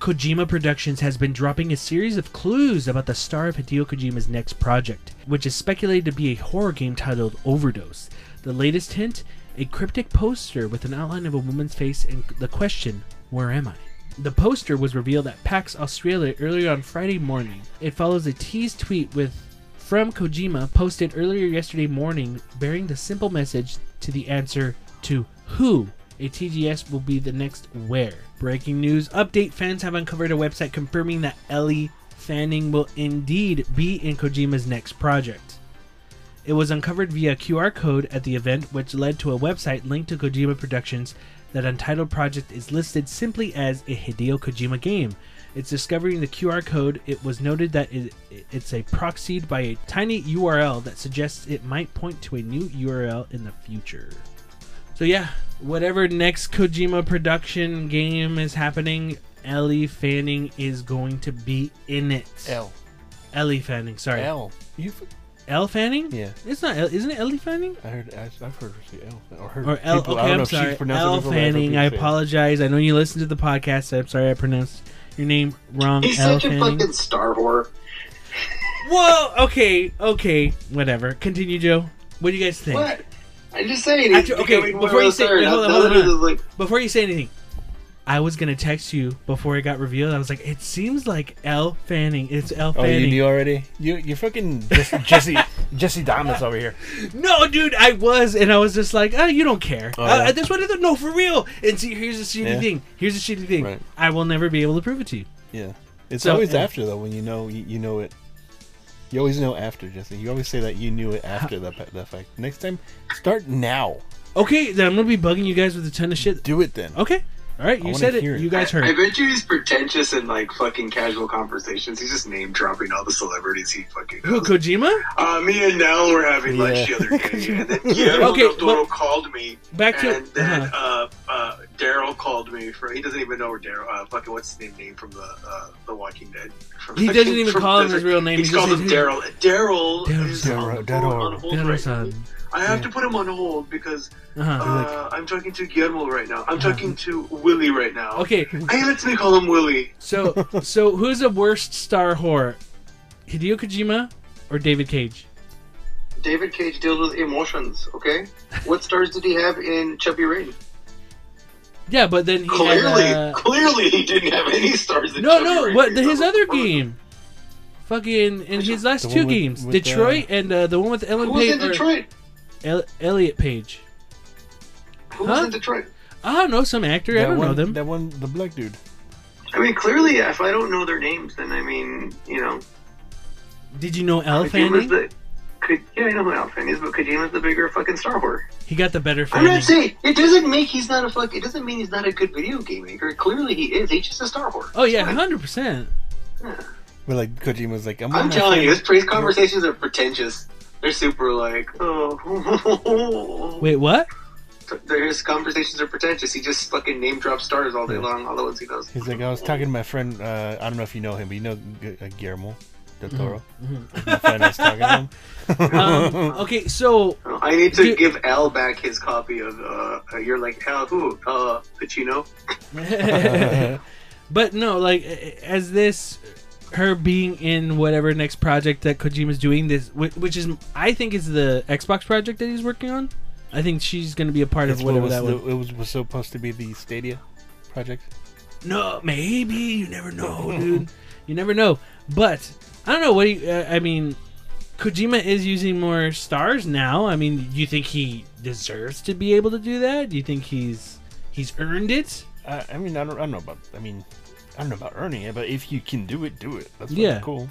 Kojima Productions has been dropping a series of clues about the star of Hideo Kojima's next project, which is speculated to be a horror game titled Overdose. The latest hint a cryptic poster with an outline of a woman's face and the question, Where am I? The poster was revealed at PAX Australia earlier on Friday morning. It follows a teased tweet with from Kojima posted earlier yesterday morning bearing the simple message to the answer to who a TGS will be the next where. Breaking news update fans have uncovered a website confirming that Ellie Fanning will indeed be in Kojima's next project. It was uncovered via QR code at the event, which led to a website linked to Kojima Productions. That untitled project is listed simply as a Hideo Kojima game. It's discovering the QR code. It was noted that it, it's a proxied by a tiny URL that suggests it might point to a new URL in the future. So yeah, whatever next Kojima production game is happening, Ellie Fanning is going to be in it. L. Ellie Fanning, sorry. L. You? Elle Fanning? Yeah. It's not. Elle, isn't it Ellie Fanning? I heard. I, I've heard her say L. Or heard Or Elle? people- I Okay, I'm if sorry. pronounced it Elle before, but I've heard Fanning. I apologize. I know you listened to the podcast. I'm sorry I pronounced your name wrong. He's Elle such a fucking star whore. Whoa. Okay. Okay. Whatever. Continue, Joe. What do you guys think? What? I'm just saying. Actually, okay, before you say- wait, hold on, hold on, hold like, Before you say anything, I was gonna text you before it got revealed. I was like, it seems like Elle Fanning. It's Elle Fanning. Oh, you knew already? You you fucking Jesse Jesse, Jesse Damas over here. No, dude, I was, and I was just like, oh, you don't care. Oh, uh, yeah. I thought. No, for real. And see, here's the shitty Yeah. thing. Here's the shitty thing. Right. I will never be able to prove it to you. Yeah, it's So, always yeah. after though when you know you, you know it. You always know after, Jesse. You always say that you knew it after the the fact. Next time, start now. Okay, then I'm gonna be bugging you guys with a ton of shit. Do it then. Okay, all right, you said it. it. You guys heard. I it. bet you he's pretentious in like fucking casual conversations. He's just name dropping all the celebrities he fucking. Who, Kojima? Uh, me and Nell were having lunch the other day, and then Guillermo Okay, del Toro called me, Back to and then uh-huh. uh, uh, Daryl called me for. He doesn't even know where Daryl. Uh, fucking what's his name? Name from the uh, the Walking Dead. From, He doesn't even call him his real name. He's He just called him Daryl. Daryl Daryl- Daryl- Daryl. On hold Daryl right son. now. I have Yeah. to put him on hold because Uh-huh. uh, I'm talking to Guillermo right now. I'm talking to Willie right now. Okay, He lets me call him Willie. so so who's the worst star whore? Hideo Kojima or David Cage? David Cage deals with emotions. Okay, what stars did he have in Chubby Rain? Yeah, but then he Clearly, had, uh, clearly he didn't have any stars. In no, Chubby no. Rain. What the, his other game? Fucking in his last two with- games, with, uh, Detroit and uh, the one with Ellen Who was Page. in or Detroit? El- Elliot Page. Who Huh? was in Detroit? I don't know some actor. I don't one, know them. That one, the black dude. I mean, clearly, if I don't know their names, then I mean, you know, Did you know Elle Fanning? the. Could, yeah, I know who Alfred is, but Kojima's the bigger fucking star whore. He got the better I'm Fanning. not saying it doesn't make he's not a fuck. It doesn't mean he's not a good video game maker. Clearly, he is. He's just a star whore. Oh yeah, Fine. hundred percent. But like Kojima's like, I'm, I'm telling you, friend. his praise conversations are pretentious. They're super like, oh. Wait, what? His conversations are pretentious. He just fucking name drops stars all day long, all the ones he knows. He's like, I was talking to my friend. Uh, I don't know if you know him, but you know Gu- uh, Guillermo del Toro. My friend I was talking to him. Um, okay, so I need to Dude. give Al back his copy of. Uh, you're like Al who? Uh, Pacino. but no, like as this her being in whatever next project that Kojima's doing this which is I think is the Xbox project that he's working on. I think she's going to be a part That's of what whatever was that the, was. it was was supposed to be the Stadia project. No, maybe you never know, dude. You never know. But I don't know what do you, uh, I mean. Kojima is using more stars now. I mean, do you think he deserves to be able to do that? Do you think he's he's earned it? I, I mean, I don't, I don't know about. I mean, I don't know about earning it, but if you can do it, do it. That's fucking Yeah. cool.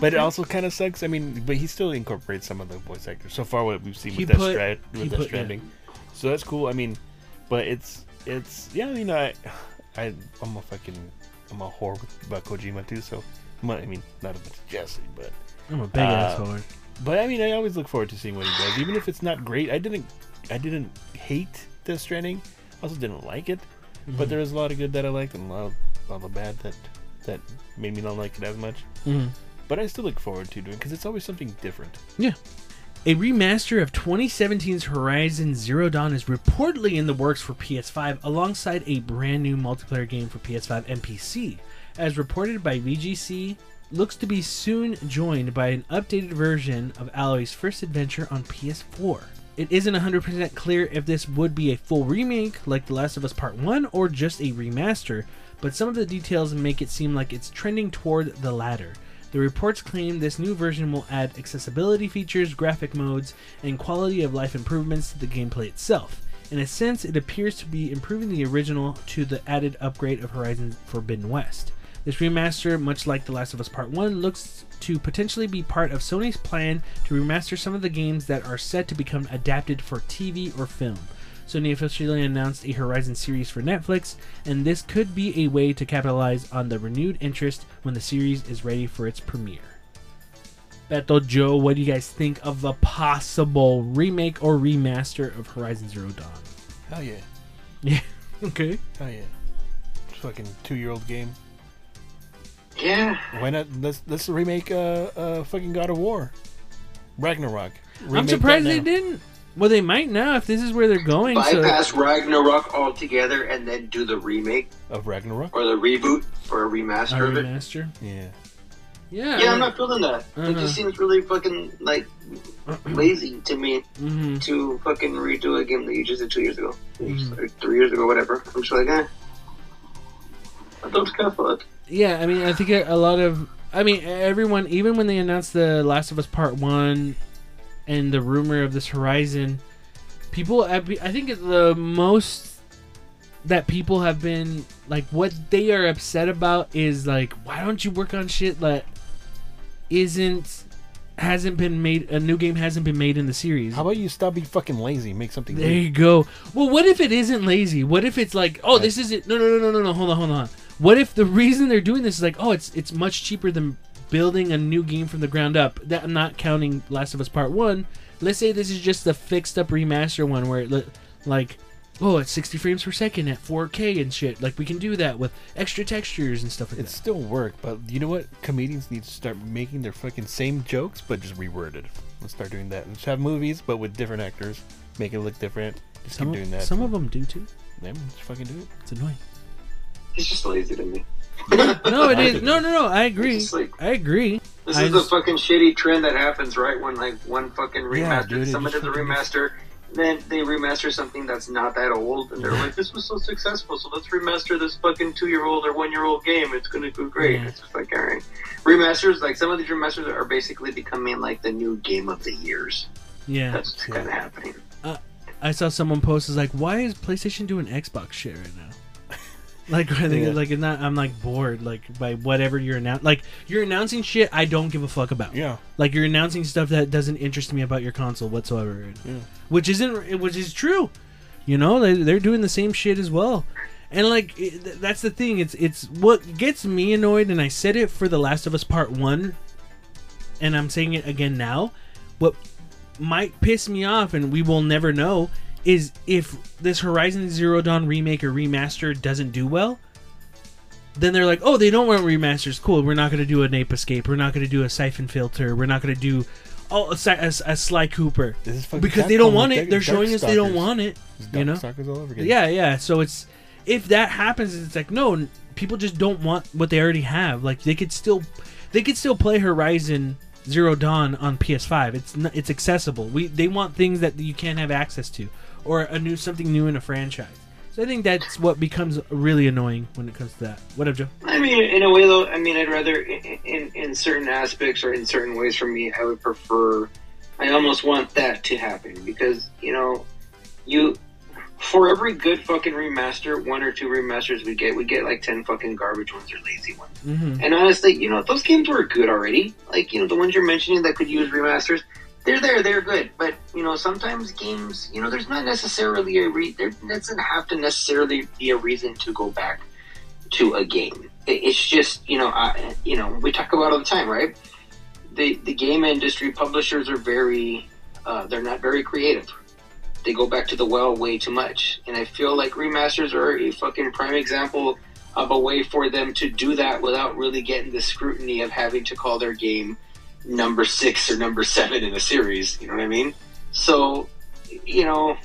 But it also kind of sucks. I mean, but he still incorporates some of the voice actors. So far, what we've seen He with that put- Stra- he with that put- yeah. Stranding, so that's cool. I mean, but it's it's yeah. I mean, I I I'm a fucking I'm a whore about Kojima too. So I'm not- I mean, not as much as Jesse, but I'm a big Uh, whore. but I mean, I always look forward to seeing what he does, even if it's not great. I didn't I didn't hate Death Stranding. I also didn't like it, Mm-hmm. but there was a lot of good that I liked and a lot of, lot of bad that that made me not like it as much. Mhm. But I still look forward to doing because it's always something different. Yeah. A remaster of 2017's Horizon Zero Dawn is reportedly in the works for PS5 alongside a brand new multiplayer game for PS5 and PC. As reported by VGC, looks to be soon joined by an updated version of Aloy's first adventure on PS4. It isn't 100% clear if this would be a full remake like The Last of Us Part 1 or just a remaster, but some of the details make it seem like it's trending toward the latter. The reports claim this new version will add accessibility features, graphic modes, and quality of life improvements to the gameplay itself. In a sense, it appears to be improving the original to the added upgrade of Horizon Forbidden West. This remaster, much like The Last of Us Part 1, looks to potentially be part of Sony's plan to remaster some of the games that are set to become adapted for TV or film. Sony officially announced a Horizon series for Netflix, and this could be a way to capitalize on the renewed interest when the series is ready for its premiere. Beto Joe, what do you guys think of the possible remake or remaster of Horizon Zero Dawn? Hell yeah, Yeah. Okay. hell yeah. Fucking two year old game. Yeah. Why not? Let's let's remake uh uh fucking God of War, Ragnarok. I'm surprised that they didn't. Well, they might now if this is where they're going. So Bypass Ragnarok altogether and then do the remake of Ragnarok. or the reboot or a a remaster of it. remaster. Yeah. Yeah. Yeah, I'm not feeling that. It Uh-huh. just seems really fucking like lazy to me hmm to fucking redo a game that you just did two years ago, Mhm. or three years ago, whatever. I'm just like, eh. I thought it was kind of fun. Yeah, I mean, I think a a lot of, I mean, everyone, even when they announced the Last of Us Part One, and the rumor of this Horizon, people, I think the most that people have been like, what they are upset about is like, why don't you work on shit that isn't hasn't been made a new game hasn't been made in the series How about you stop being fucking lazy? Make something. there new. you go. Well, what if it isn't lazy? What if it's like, oh, this isn't? No, no, no, no, no, no. Hold on, hold on. What if the reason they're doing this is like, oh, it's it's much cheaper than building a new game from the ground up. That I'm not counting Last of Us Part One. Let's say this is just a fixed up remaster one where it li- like, oh, it's 60 frames per second at 4K and shit. Like we can do that with extra textures and stuff like It that. still work, but you know what? Comedians need to start making their fucking same jokes, but just reworded. Let's start doing that. Let's have movies, but with different actors. Make it look different. Just Some keep doing that. some of them do too. them. Just fucking do it. It's annoying. He's just lazy to me. No, it is. No, no, no. I agree. Like- I agree. This I is the just- fucking shitty trend that happens, right? When like one fucking Yeah, remaster, dude, someone does a remaster, then they remaster something that's not that old, and they're like, "This was so successful, so let's remaster this fucking two-year-old or one-year-old game. It's gonna go great." Yeah. It's just like, all right, remasters. Like some of these remasters are basically becoming like the new game of the years. Yeah. That's kind of happening. Uh, I saw someone post is like, why is PlayStation doing Xbox shit right now? Like, I think Yeah. like it's not. I'm like bored like by whatever you're announcing. Like you're announcing shit I don't give a fuck about. Yeah. Like you're announcing stuff that doesn't interest me about your console whatsoever. Yeah. Which isn't. Which is true. You know, they they're doing the same shit as well. And like it, that's the thing. It's it's what gets me annoyed, and I said it for The Last of Us Part One, and I'm saying it again now. What might piss me off, and we will never know, is if this Horizon Zero Dawn remake or remaster doesn't do well. Then they're like, oh, they don't want remasters. Cool. We're not going to do an ape escape. We're not going to do a siphon filter. We're not going to do oh a, a, a Sly Cooper This is fucking because they don't want it. They're showing us they don't want it. You know? All over again. Yeah, yeah. So it's if that happens, it's like no, people just don't want what they already have. Like they could still, they could still play Horizon Zero Dawn on PS5. It's not, it's accessible. We they want things that you can't have access to, or a new something new in a franchise. So I think that's what becomes really annoying when it comes to that. What up, Joe? I mean, in a way, though, I mean, I'd rather, in, in, in certain aspects or in certain ways for me, I would prefer, I almost want that to happen because, you know, you, for every good fucking remaster, one or two remasters we get, we get like 10 fucking garbage ones or lazy ones. Mm-hmm. And honestly, you know, those games were good already. Like, you know, the ones you're mentioning that could use remasters, they're there, they're good. But, you know, sometimes games, you know, there's not necessarily a re- there doesn't have to necessarily be a reason to go back to a game. It's just, you know, I, you know, we talk about all the time, right? The the game industry publishers are very, uh, they're not very creative. They go back to the well way too much, and I feel like remasters are a fucking prime example of a way for them to do that without really getting the scrutiny of having to call their game number six or number seven in a series. You know what I mean? So, you know,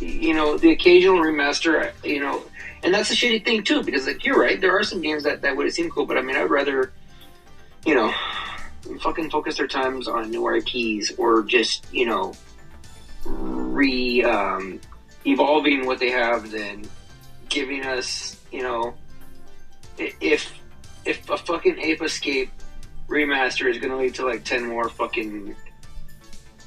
you know, the occasional remaster, you know, and that's a shitty thing too, because like you're right, there are some games that that would seem cool, but I mean, I'd rather, you know, fucking focus their times on new IPs or just you know, re um, evolving what they have than giving us, you know, if if a fucking Ape Escape remaster is going to lead to like ten more fucking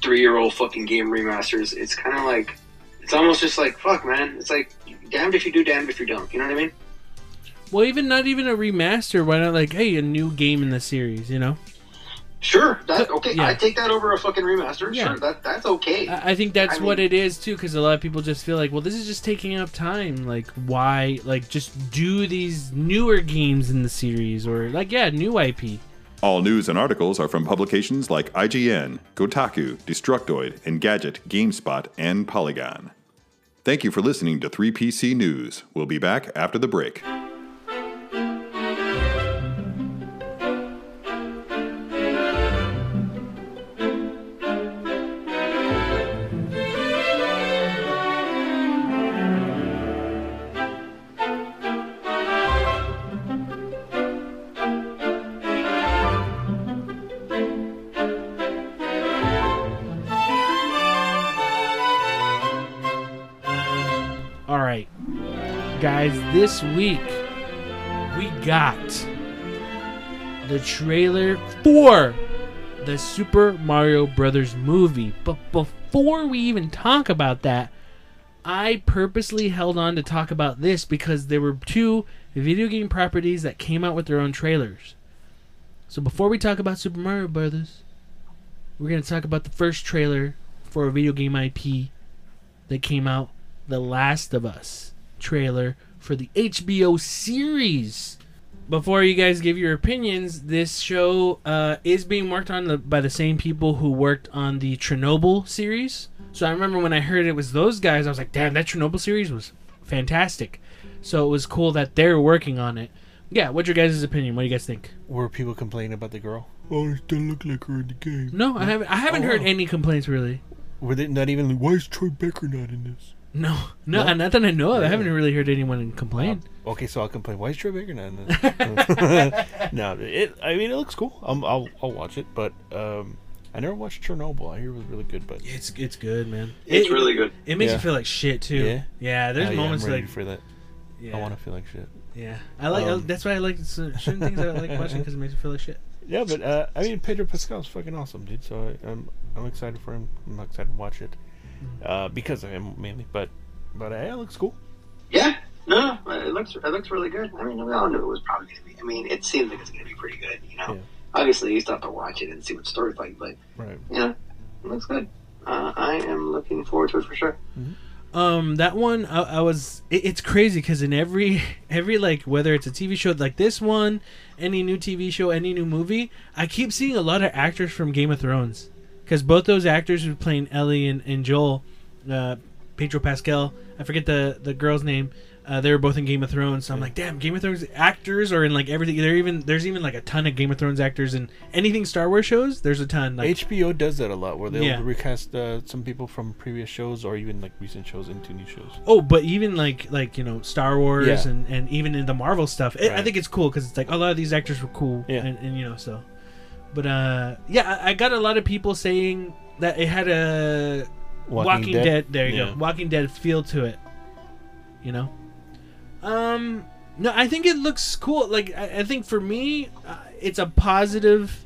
three year old fucking game remasters, it's kind of like it's almost just like fuck, man. It's like damned if you do, damned if you don't. You know what I mean? Well, even not even a remaster. Why not like, hey, a new game in the series? You know. Sure, that okay. Yeah. I take that over a fucking remaster. Yeah. Sure, that that's okay. I I think that's I what mean- it is too, because a lot of people just feel like, well, this is just taking up time. Like, why? Like, just do these newer games in the series, or like, yeah, new IP. All news and articles are from publications like IGN, Kotaku, Destructoid, Engadget, GameSpot, and Polygon. Thank you for listening to 3PC News. We'll be back after the break. Guys, this week we got the trailer for the Super Mario Brothers movie. But before we even talk about that, I purposely held on to talk about this because there were two video game properties that came out with their own trailers. So before we talk about Super Mario Brothers, we're going to talk about the first trailer for a video game IP that came out, The Last of Us trailer for the HBO series. Before you guys give your opinions, this show uh, is being worked on the, by the same people who worked on the Chernobyl series. So I remember when I heard it was those guys, I was like, damn, that Chernobyl series was fantastic. So it was cool that they're working on it. Yeah, what's your guys' opinion? What do you guys think? Were people complaining about the girl? Oh, it doesn't look like her in the game. No, I haven't. I haven't Oh, heard wow. any complaints really. Were they not even like, why is Troy Baker not in this? No, no, No? not that I know of. I haven't really heard anyone complain. Uh, okay, so I'll complain. Why is Troy Baker not in this? no, it. I mean, it looks cool. Um, I'll I'll watch it, but um, I never watched Chernobyl. I hear it was really good, but It's it's good, man. It's It- really good. It makes Yeah. you feel like shit too. Yeah? Yeah, there's uh, yeah, moments I'm ready like for that. yeah, I want to feel like shit. yeah. I like Um, that's why I like c- certain things I like watching because it makes me feel like shit. Yeah, but uh, I mean, Pedro Pascal's fucking awesome, dude. So I, I'm I'm excited for him. I'm excited to watch it uh, because of him mainly. But but uh, yeah, it looks cool. Yeah, no, no, it looks it looks really good. I mean, we all knew it was probably going to be. I mean, it seems like it's going to be pretty good. You know, Yeah. obviously you still have to watch it and see what the story's like, but Right. you know, it looks good. Uh, I am looking forward to it for sure. Um, that one I, I was. It, it's crazy because in every every like whether it's a TV show like this one, any new TV show, any new movie, I keep seeing a lot of actors from Game of Thrones. Because both those actors who playing Ellie and, and Joel, uh, Pedro Pascal, I forget the the girl's name. Uh, they were both in Game of Thrones, so I'm like, damn, Game of Thrones actors are in like everything. They're even there's even like a ton of Game of Thrones actors in anything Star Wars shows. There's a ton. Like, HBO does that a lot, where they'll Yeah. recast uh, some people from previous shows or even like recent shows into new shows. Oh, but even like like you know Star Wars Yeah. and, and even in the Marvel stuff, it, I Right. think it's cool because it's like a lot of these actors were cool, Yeah. and, and you know so. But uh, yeah, I, I got a lot of people saying that it had a Walking, Dead. There you Yeah. go, Walking Dead feel to it. You know, um, no, I think it looks cool. Like I, I think for me, uh, it's a positive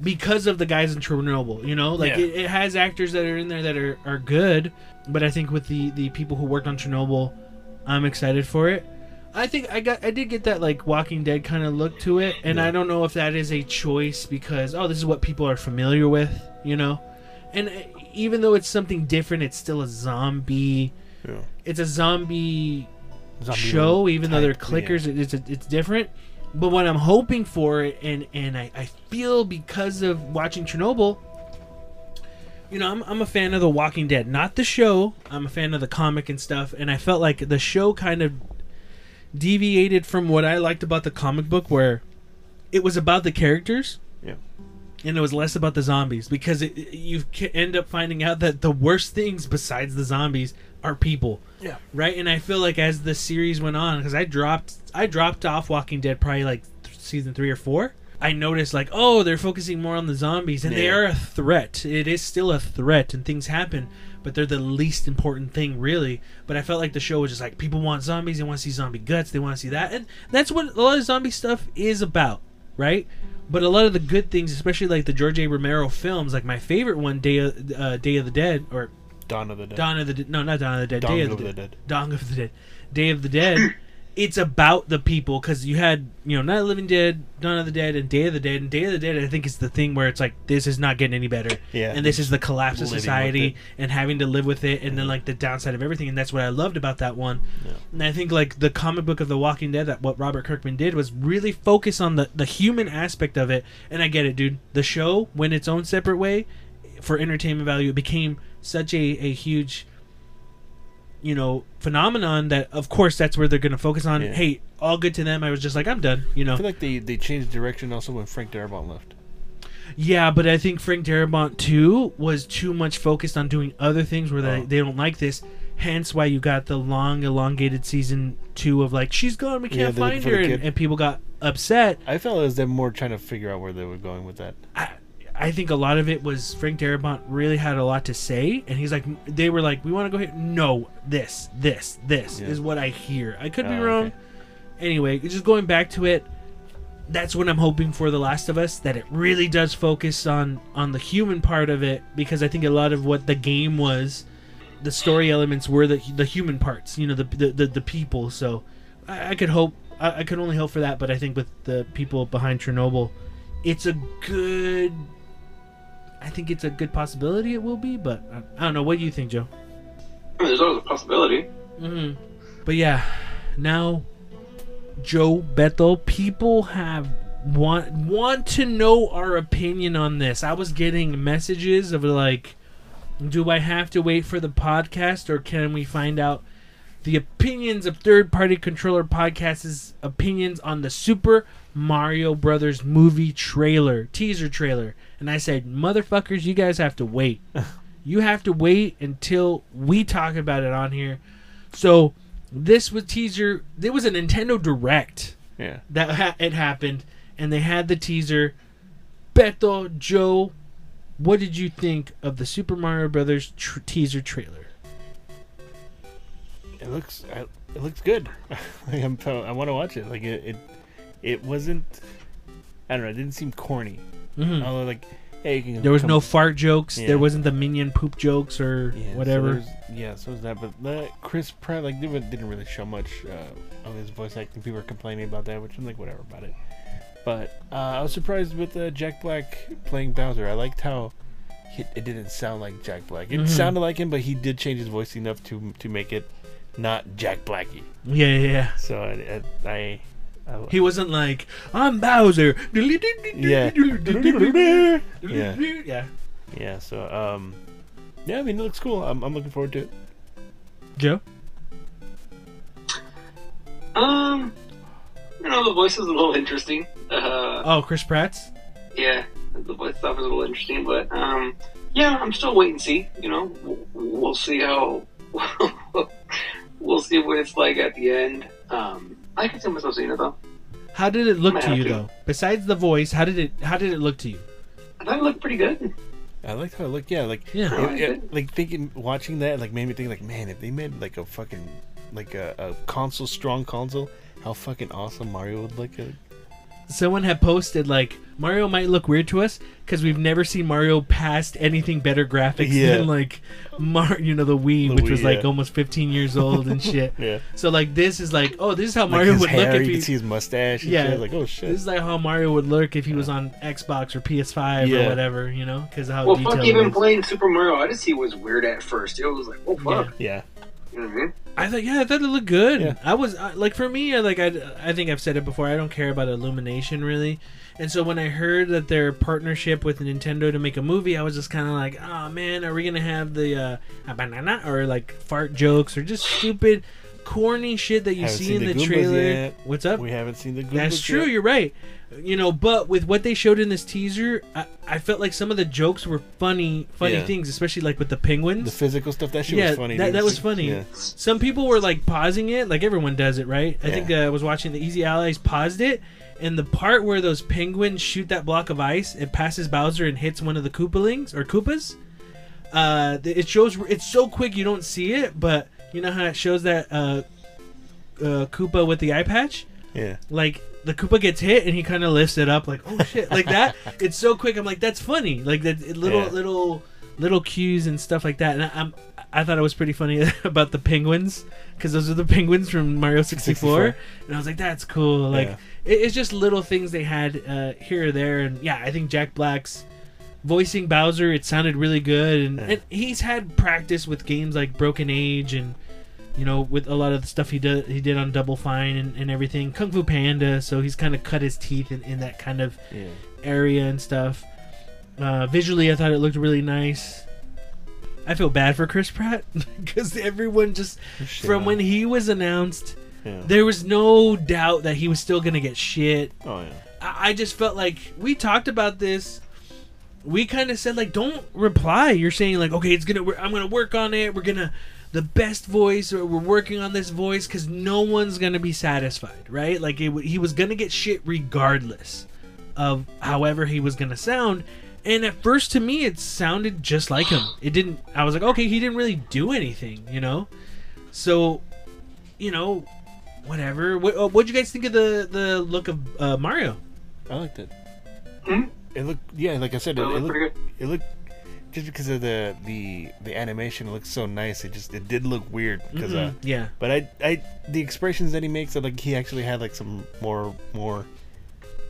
because of the guys in Chernobyl. You know, like Yeah. it, it has actors that are in there that are, are good, but I think with the the people who worked on Chernobyl, I'm excited for it. I think I got I did get that like Walking Dead kind of look to it, and I don't know if that is a choice because oh this is what people are familiar with, you know, and uh, even though it's something different, it's still a zombie. Yeah. It's a zombie Zombie show, even though they're type, yeah. clickers, it- it's it's different. But what I'm hoping for, and and I, I feel because of watching Chernobyl, you know, I'm I'm a fan of The Walking Dead, not the show. I'm a fan of the comic and stuff, and I felt like the show kind of deviated from what I liked about the comic book, where it was about the characters Yeah. and it was less about the zombies because it, you end up finding out that the worst things besides the zombies are people. Yeah. right? And i feel like as the series went on because i dropped i dropped off walking dead probably like th- season three or four i noticed like oh they're focusing more on the zombies and they are a threat. It is still a threat and things happen but they're the least important thing really but i felt like the show was just like people want zombies they want to see zombie guts they want to see that and that's what a lot of zombie stuff is about right but a lot of the good things especially like the george a romero films like my favorite one day of, uh, day of the dead or Dawn of the Dead. Dawn of the Dead. No, not Dawn of the Dead. Dawn Day of of the, the Dead. Dead. Dawn of the Dead. Day of the Dead. it's about the people because you had you know Night of the Living Dead, Dawn of the Dead, and Day of the Dead. And Day of the Dead, I think, is the thing where it's like this is not getting any better. Yeah. And this is the collapse of society and having to live with it, and then like the downside of everything. And that's what I loved about that one. Yeah. And I think like the comic book of The Walking Dead, that what Robert Kirkman did was really focus on the the human aspect of it. And I get it, dude. The show went its own separate way for entertainment value. It became such a a huge you know phenomenon that of course that's where they're going to focus on Yeah. hey all good to them i was just like i'm done you I know feel like they, they changed direction also when Frank Darabont left. yeah but i think frank darabont too was too much focused on doing other things where they, Oh. they don't like this hence why you got the long elongated season two of like she's gone we can't they're find her and, and people got upset I felt as them more trying to figure out where they were going with that. I, I think a lot of it was Frank Darabont really had a lot to say, and he's like, they were like, we want to go here. No, this, this, this Yeah. is what I hear. I could be Oh, wrong, okay. anyway, just going back to it, that's what I'm hoping for The Last of Us. That it really does focus on on the human part of it, because I think a lot of what the game was, the story elements were the the human parts. You know, the the the, the people. So I, I could hope. I, I could only hope for that, but I think with the people behind Chernobyl, it's a good. I think it's a good possibility it will be, but I, I don't know. What do you think, Joe? I mean, there's always a possibility. hmm But yeah, now Joe Bethel, people have want want to know our opinion on this. I was getting messages of like, do I have to wait for the podcast or can we find out the opinions of third party controller podcasts' opinions on the Super Mario Brothers movie trailer, teaser trailer? And I said, motherfuckers, you guys have to wait. you have to wait until we talk about it on here. So this was teaser. There was a Nintendo Direct Yeah. that ha- it happened, and they had the teaser. Beto, Joe, what did you think of the Super Mario Brothers tr- teaser trailer? It looks I, it looks good. like I'm I want to watch it. Like it, it it wasn't I don't know, it didn't seem corny. Mhm. Although like hey, you can There was come- no fart jokes. Yeah. There wasn't the minion poop jokes or yeah, whatever. there's- yeah, so was that but uh, Chris Pratt like they wa- didn't really show much uh, of his voice acting. People were complaining about that, which I'm like whatever about it. But uh, I was surprised with uh, Jack Black playing Bowser. I liked how he, it didn't sound like Jack Black. It Mhm. sounded like him, but he did change his voice enough to to make it not Jack Blacky. yeah, yeah, yeah. So I, I, I, I He wasn't like I'm Bowser. Yeah. yeah, Yeah. yeah. yeah. So um, yeah. I mean, it looks cool. I'm, I'm looking forward to it. Joe. Um, you know, the voice is a little interesting. Uh, Oh, Chris Pratt's. yeah, the voice stuff is a little interesting, but um, yeah, I'm still waiting to see. You know, we'll, we'll see how we'll see what it's like at the end. Um, I can see myself seeing it though. How did it look to you to. though? Besides the voice, how did it how did it look to you? I thought it looked pretty good. I liked how it looked. Yeah, like Yeah. It- it- it. like thinking, watching that, like made me think, like, man, if they made like a fucking like a, a console, strong console, how fucking awesome Mario would look. At. Someone had posted like Mario might look weird to us because we've never seen Mario past anything better graphics Yeah. than like Mar, you know, the Wii, The which Wii, was like yeah. almost 15 years old and shit. Yeah, So like this is like, oh, this is how like Mario would hair, look if you he. see his mustache. And Yeah. shit. like oh shit. This is like how Mario would look if he was on Xbox or PS5 Yeah. or whatever, you know, because of how Well, detailed fuck, even playing Super Mario Odyssey was weird at first. It was like, oh fuck, yeah, you know what I thought, yeah, I thought it looked good. Yeah. I was I, like, for me, I, like I, I think I've said it before. I don't care about Illumination really, and so when I heard that their partnership with Nintendo to make a movie, I was just kind of like, oh man, are we gonna have the uh, a banana or like fart jokes or just stupid, corny shit that you Haven't see in the the trailer? yet. What's up? we haven't seen the. That's true. yet. You're right. You know, but with what they showed in this teaser, I, I felt like some of the jokes were funny, funny Yeah. things, especially like with the penguins. The physical stuff. That shit yeah, was funny. that, that was funny. Yeah. Some people were like pausing it, like everyone does it, right? I Yeah. think uh, I was watching the Easy Allies paused it, and the part where those penguins shoot that block of ice, it passes Bowser and hits one of the Koopalings or Koopas. Uh, it shows it's so quick you don't see it, but you know how it shows that uh, uh, Koopa with the eye patch Yeah. like the Koopa gets hit and he kind of lifts it up like oh shit like that. it's so quick. I'm like that's funny. Like that little Yeah. little little cues and stuff like that. And I, I'm I thought it was pretty funny about the penguins because those are the penguins from Mario 64. 64. And I was like that's cool. Like Yeah. it, it's just little things they had uh, here or there. And yeah, I think Jack Black's voicing Bowser it sounded really good and, Yeah. and he's had practice with games like Broken Age and you know, with a lot of the stuff he did he did on Double Fine and, and everything. Kung Fu Panda, so he's kind of cut his teeth in, in that kind of Yeah. area and stuff. Uh, visually, I thought it looked really nice. I feel bad for Chris Pratt because everyone just Shit from on. when he was announced, Yeah. there was no doubt that he was still gonna get shit. Oh yeah. I, I just felt like we talked about this. We kind of said like, don't reply. You're saying like, okay, it's gonna. I'm gonna work on it. We're gonna the best voice, or we're working on this voice because no one's gonna be satisfied, right? Like it, he was gonna get shit regardless of however he was gonna sound. And at first, to me, it sounded just like him. It didn't. I was like, okay, he didn't really do anything, you know. So, you know, whatever. What uh, what'd you guys think of the the look of uh, Mario? I liked it. Hmm? It looked yeah, like I said, it, It it looked looked pretty good. it looked just because of the the the animation it looked so nice. It just it did look weird because uh, yeah. but I I the expressions that he makes are like he actually had like some more more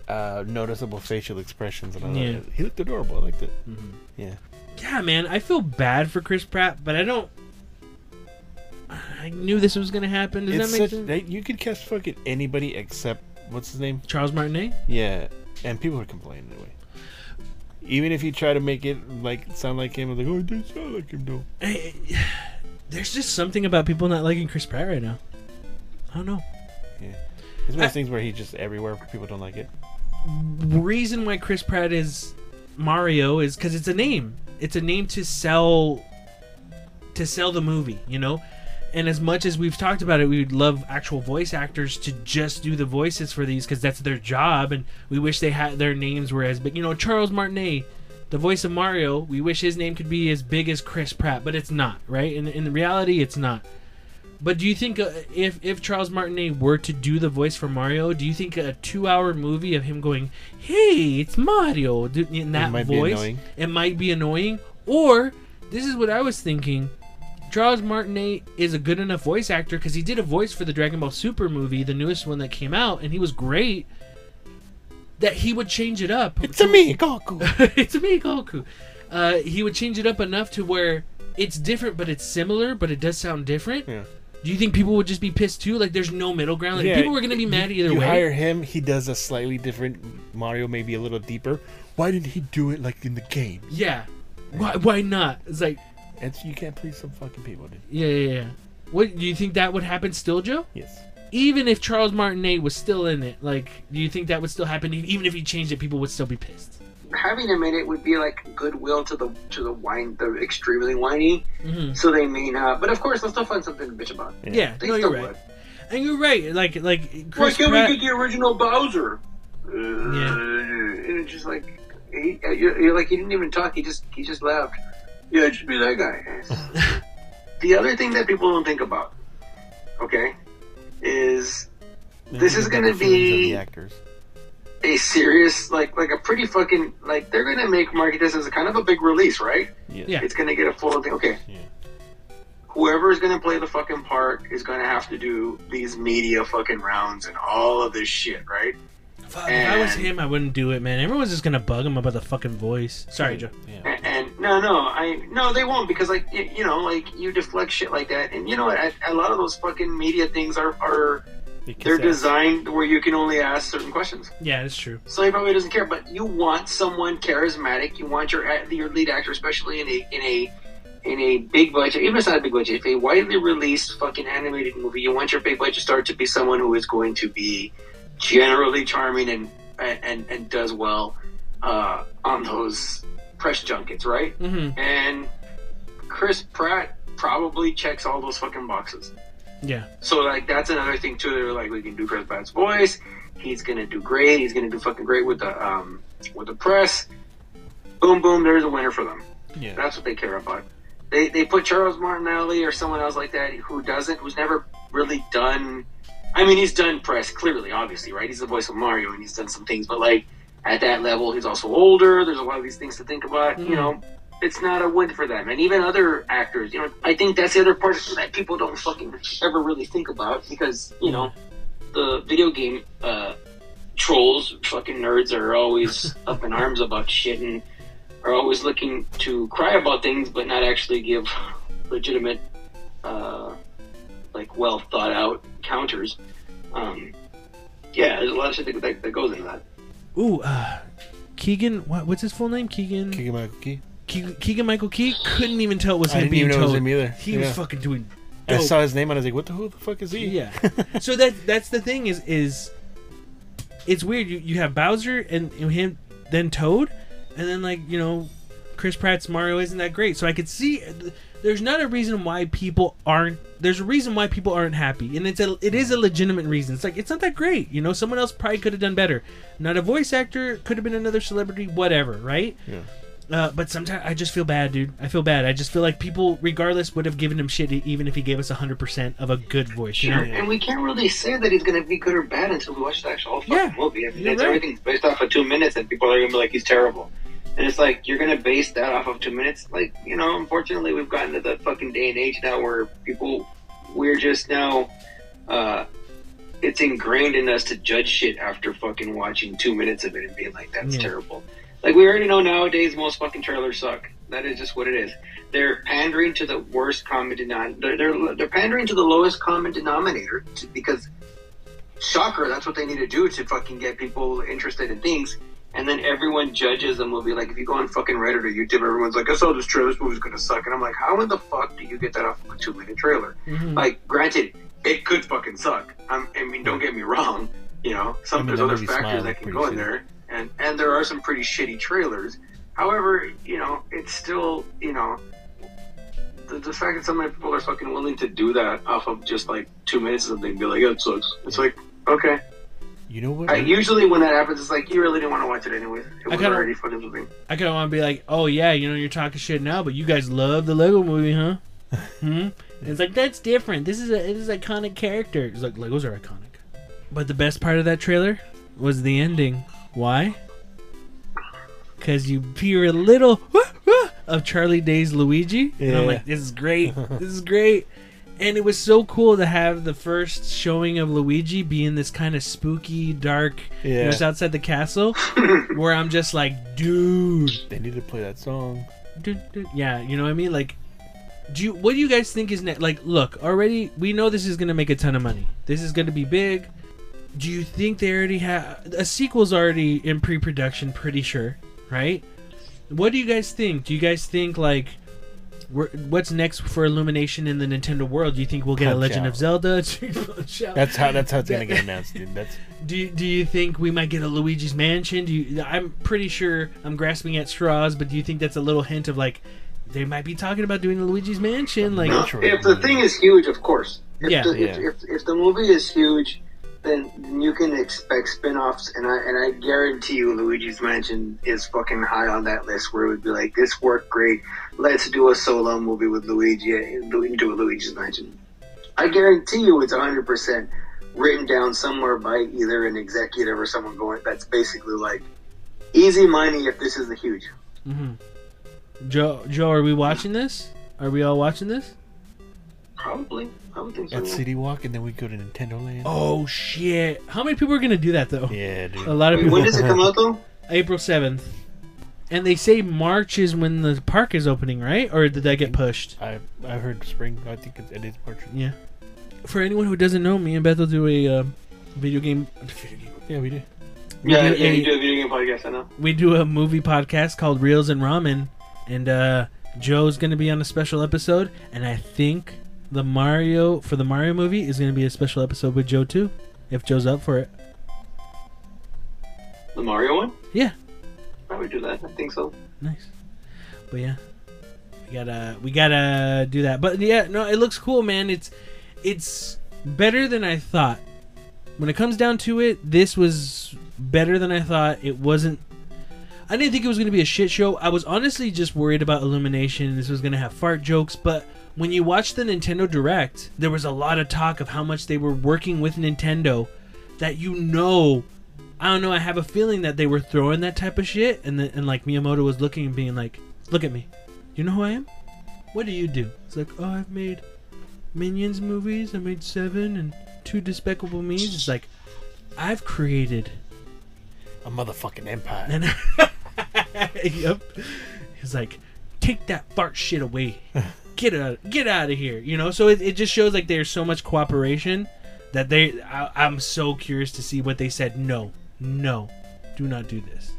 uh noticeable facial expressions and I Yeah. he looked adorable. I liked it. Mhm. Yeah. Yeah, man, I feel bad for Chris Pratt, but I don't. I knew this was gonna happen. Does it's that make such sense? they, you could cast fucking anybody except what's his name? Charles Martinet. Yeah, and people are complaining anyway. Even if you try to make it like sound like him, like oh, it doesn't sound like him though. I- there's just something about people not liking Chris Pratt right now. I don't know. Yeah, it's one of those things where he's just everywhere. People don't like it. reason why Chris Pratt is Mario is because it's a name. It's a name to sell to sell the movie, you know. And as much as we've talked about it, we would love actual voice actors to just do the voices for these because that's their job, and we wish they had their names were as big. You know, Charles Martinet, the voice of Mario, we wish his name could be as big as Chris Pratt, but it's not, right? In in reality, it's not. But do you think uh, if if Charles Martinet were to do the voice for Mario, do you think a two-hour movie of him going, "Hey, it's Mario," in that be voice, it might be annoying? Or this is what I was thinking: Charles Martinet is a good enough voice actor because he did a voice for the Dragon Ball Super movie, the newest one that came out, and he was great. That he would change it up. It's a me, Goku. it's a me, Goku. Uh, he would change it up enough to where it's different, but it's similar, but it does sound different. Yeah. Do you think people would just be pissed too? Like, there's no middle ground. Like, Yeah, people were gonna be mad either you way. hire him, he does a slightly different Mario, maybe a little deeper. Why didn't he do it like in the game? yeah. Why? Why not? It's like, It's you can't please some fucking people, dude. yeah, yeah, yeah. What do you think that would happen still, Joe? Yes. Even if Charles Martinet was still in it, like, do you think that would still happen? Even if he changed it, people would still be pissed. Having him in it would be like goodwill to the to the wine, the extremely whiny. Mhm. So they may not. But of course, they'll still find something to bitch about. Yeah, They no, still you're right. would. And you're right. Like, like Why Chris can't Pratt. we get the original Bowser? Uh, Yeah. And it's just like he, you're, you're like he didn't even talk. He just he just laughed. Yeah, it should be that guy. the other thing that people don't think about, okay, is This is gonna Better feelings of be- the actors. a serious like like a pretty fucking like they're gonna make market this as a kind of a big release, right? Yes. Yeah. It's gonna get a full thing. Okay. Yeah. Whoever is gonna play the fucking part is gonna have to do these media fucking rounds and all of this shit, right? Fuck, if I was him, I wouldn't do it, man. Everyone's just gonna bug him about the fucking voice. Sorry, Joe. Yeah. And, and no, no, I no, they won't because like y- you know, like you deflect shit like that, and you know what? A, a lot of those fucking media things are are You they're ass. designed where you can only ask certain questions. Yeah, it's true. So he probably doesn't care. But you want someone charismatic. You want your your lead actor, especially in a in a in a big budget, even if it's not a big budget, if a widely released fucking animated movie, you want your big budget star to be someone who is going to be generally charming and and and does well uh, on those press junkets, right? Mm-hmm. And Chris Pratt probably checks all those fucking boxes. Yeah. So like that's another thing too. They're like, we can do Chris Pratt's voice. He's gonna do great. He's gonna do fucking great with the um with the press. Boom, boom. There's a winner for them. Yeah. That's what they care about. They they put Charles Martinelli or someone else like that who doesn't, who's never really done. I mean, he's done press clearly, obviously, right? He's the voice of Mario, and he's done some things. But like at that level, he's also older. There's a lot of these things to think about. You Mhm. know, it's not a win for them. And even other actors, you know, I think that's the other part that people don't fucking ever really think about because you know the video game uh, trolls, fucking nerds, are always up in arms about shit and are always looking to cry about things, but not actually give legitimate, uh, like well thought out counters. Um, yeah, there's a lot of shit that, that, that goes into that. Ooh, uh, Keegan. What, what's his full name? Keegan. Keegan Michael Key. Ke- Keegan Michael Key couldn't even tell it was I him didn't being even know it was told. him either. He Yeah. was fucking doing. I dope. saw his name and I was like, what the who the fuck is he? Yeah. so that that's the thing is is it's weird. You you have Bowser and, and him, then Toad, and then like you know, Chris Pratt's Mario isn't that great. So I could see there's not a reason why people aren't. There's a reason why people aren't happy, and it's a it is a legitimate reason. It's like it's not that great. You know, someone else probably could have done better. Not a voice actor could have been another celebrity, whatever, right? Yeah. Uh, but sometimes I just feel bad, dude. I feel bad. I just feel like people, regardless, would have given him shit even if he gave us hundred percent of a good voice. You Sure, know? and we can't really say that he's going to be good or bad until we watch the actual fucking Yeah, movie. I mean, you're it's, right. everything's based off of two minutes, and people are going to be like, he's terrible. And it's like, you're going to base that off of two minutes? Like, you know, unfortunately, we've gotten to the fucking day and age now where people, we're just now, uh, it's ingrained in us to judge shit after fucking watching two minutes of it and being like, that's Yeah. terrible. Like, we already know nowadays most fucking trailers suck. That is just what it is. They're pandering to the worst common denominator. They're, they're, they're pandering to the lowest common denominator to, because, shocker, that's what they need to do to fucking get people interested in things. And then everyone judges the movie. Like, if you go on fucking Reddit or YouTube, everyone's like, I saw this trailer, this movie's gonna suck. And I'm like, how in the fuck do you get that off of a two minute trailer? Mhm. Like, granted, it could fucking suck. I'm, I mean, don't get me wrong. You know, some I mean, there's other factors that can go in there, and and there are some pretty shitty trailers. However, you know, it's still, you know, the, the fact that so many people are fucking willing to do that off of just like two minutes of something, be like, yeah, it sucks. It's like, okay. You know what? I, usually when that happens, it's like you really didn't want to watch it anyways. It was kinda- already fucking moving. I kind of want to be like, oh yeah, you know, you're talking shit now, but you guys love the Lego Movie, huh? hmm. It's like that's different. This is a it is iconic character. It's like Legos are iconic. But the best part of that trailer was the ending. Why? Because you hear a little of Charlie Day's Luigi, and I'm like, this is great. this is great. And it was so cool to have the first showing of Luigi being this kind of spooky, dark. You know, Yeah. it's outside the castle, where I'm just like, dude, They need to play that song. Dun, dun. Yeah, you know what I mean? Like, do you, what do you guys think is next? Like, look, already we know this is gonna make a ton of money. This is gonna be big. Do you think they already have a sequel's already in pre-production? Pretty sure, right? What do you guys think? Do you guys think like, we're, what's next for Illumination in the Nintendo world? Do you think we'll get a Legend Out. of Zelda? That's how. That's how it's gonna get announced, dude. That's Do you, do you think we might get a Luigi's Mansion? Do you, I'm pretty sure I'm grasping at straws, but do you think that's a little hint of like they might be talking about doing a Luigi's Mansion? Like, No, if the thing is huge, of course. If Yeah. the, If, if, if the movie is huge, then you can expect spin-offs, and I and I guarantee you, Luigi's Mansion is fucking high on that list. Where it would be like, this worked great. Let's do a solo movie with Luigi and do do a Luigi's Mansion. I guarantee you, it's hundred percent written down somewhere by either an executive or someone going. That's basically like easy money if this is the huge. mhm. Joe, Joe, are we watching this? Are we all watching this? Probably, I would think so. at. City Walk, and then we go to Nintendo Land. Oh shit! How many people are gonna do that though? Yeah, dude. A lot of Wait, people. when does it come out though? April seventh, and they say March is when the park is opening, right? Or did that get pushed? I I heard spring. I think it's, it is March. Yeah. For anyone who doesn't know, me and Beth will do a uh, video game. Video game. Yeah, we do. We yeah, do yeah, a- you do a video game podcast. I know. we do a movie podcast called Reels and Ramen, and uh, Joe's gonna be on a special episode, and I think the Mario for the Mario movie is gonna be a special episode with Joe too, if Joe's up for it. The Mario one? Yeah. Probably do that. I think so. Nice, but yeah, we gotta we gotta do that. But yeah, no, it looks cool, man. It's it's better than I thought. When it comes down to it, this was better than I thought. It wasn't. I didn't think it was going to be a shit show. I was honestly just worried about Illumination. This was going to have fart jokes, but when you watch the Nintendo Direct, there was a lot of talk of how much they were working with Nintendo. That you know, I don't know. I have a feeling that they were throwing that type of shit, and the, and like Miyamoto was looking and being like, "Look at me. You know who I am? What do you do?" It's like, "Oh, I've made Minions movies. I made seven and two Despicable Me's." It's like, I've created A motherfucking empire. and yep. He's like, take that fart shit away. Get out, get out of here. You know. So it, it just shows like there's so much cooperation that they. I, I'm so curious to see what they said. No, no, do not do this.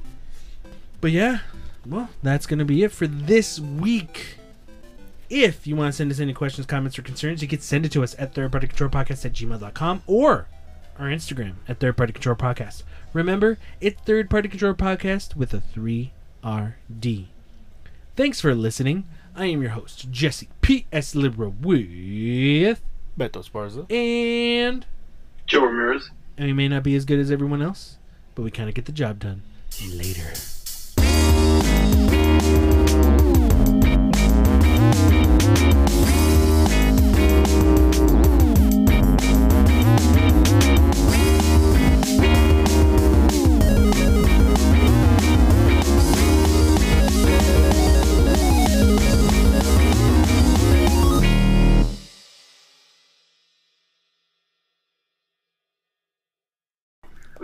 But yeah, well, that's gonna be it for this week. If you want to send us any questions, comments, or concerns, you can send it to us at thirdpartycontrolpodcast at gmail.com or our Instagram at Third Party Control Podcast. Remember, it's Third Party Control Podcast with a 3RD. Thanks for listening. I am your host, Jesse P.S. Libra with. Beto Sparza. And. Joe Ramirez. And we may not be as good as everyone else, but we kind of get the job done. Later.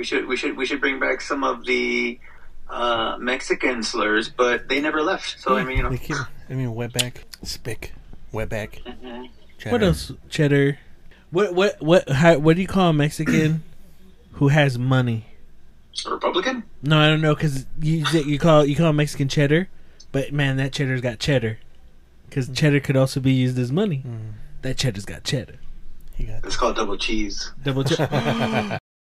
Should we should we should bring back some of the uh, Mexican slurs, but they never left. So I mean, you know, They keep, I mean, wetback, spick, wetback. Mhm. cheddar. What else? Cheddar. What what what? How, what do you call a Mexican who has money? a Republican. No, I don't know because you you call you call Mexican cheddar, but man, that cheddar's got cheddar. Because cheddar could also be used as money. Mm, That cheddar's got cheddar. he got It's called double cheese. Double cheddar.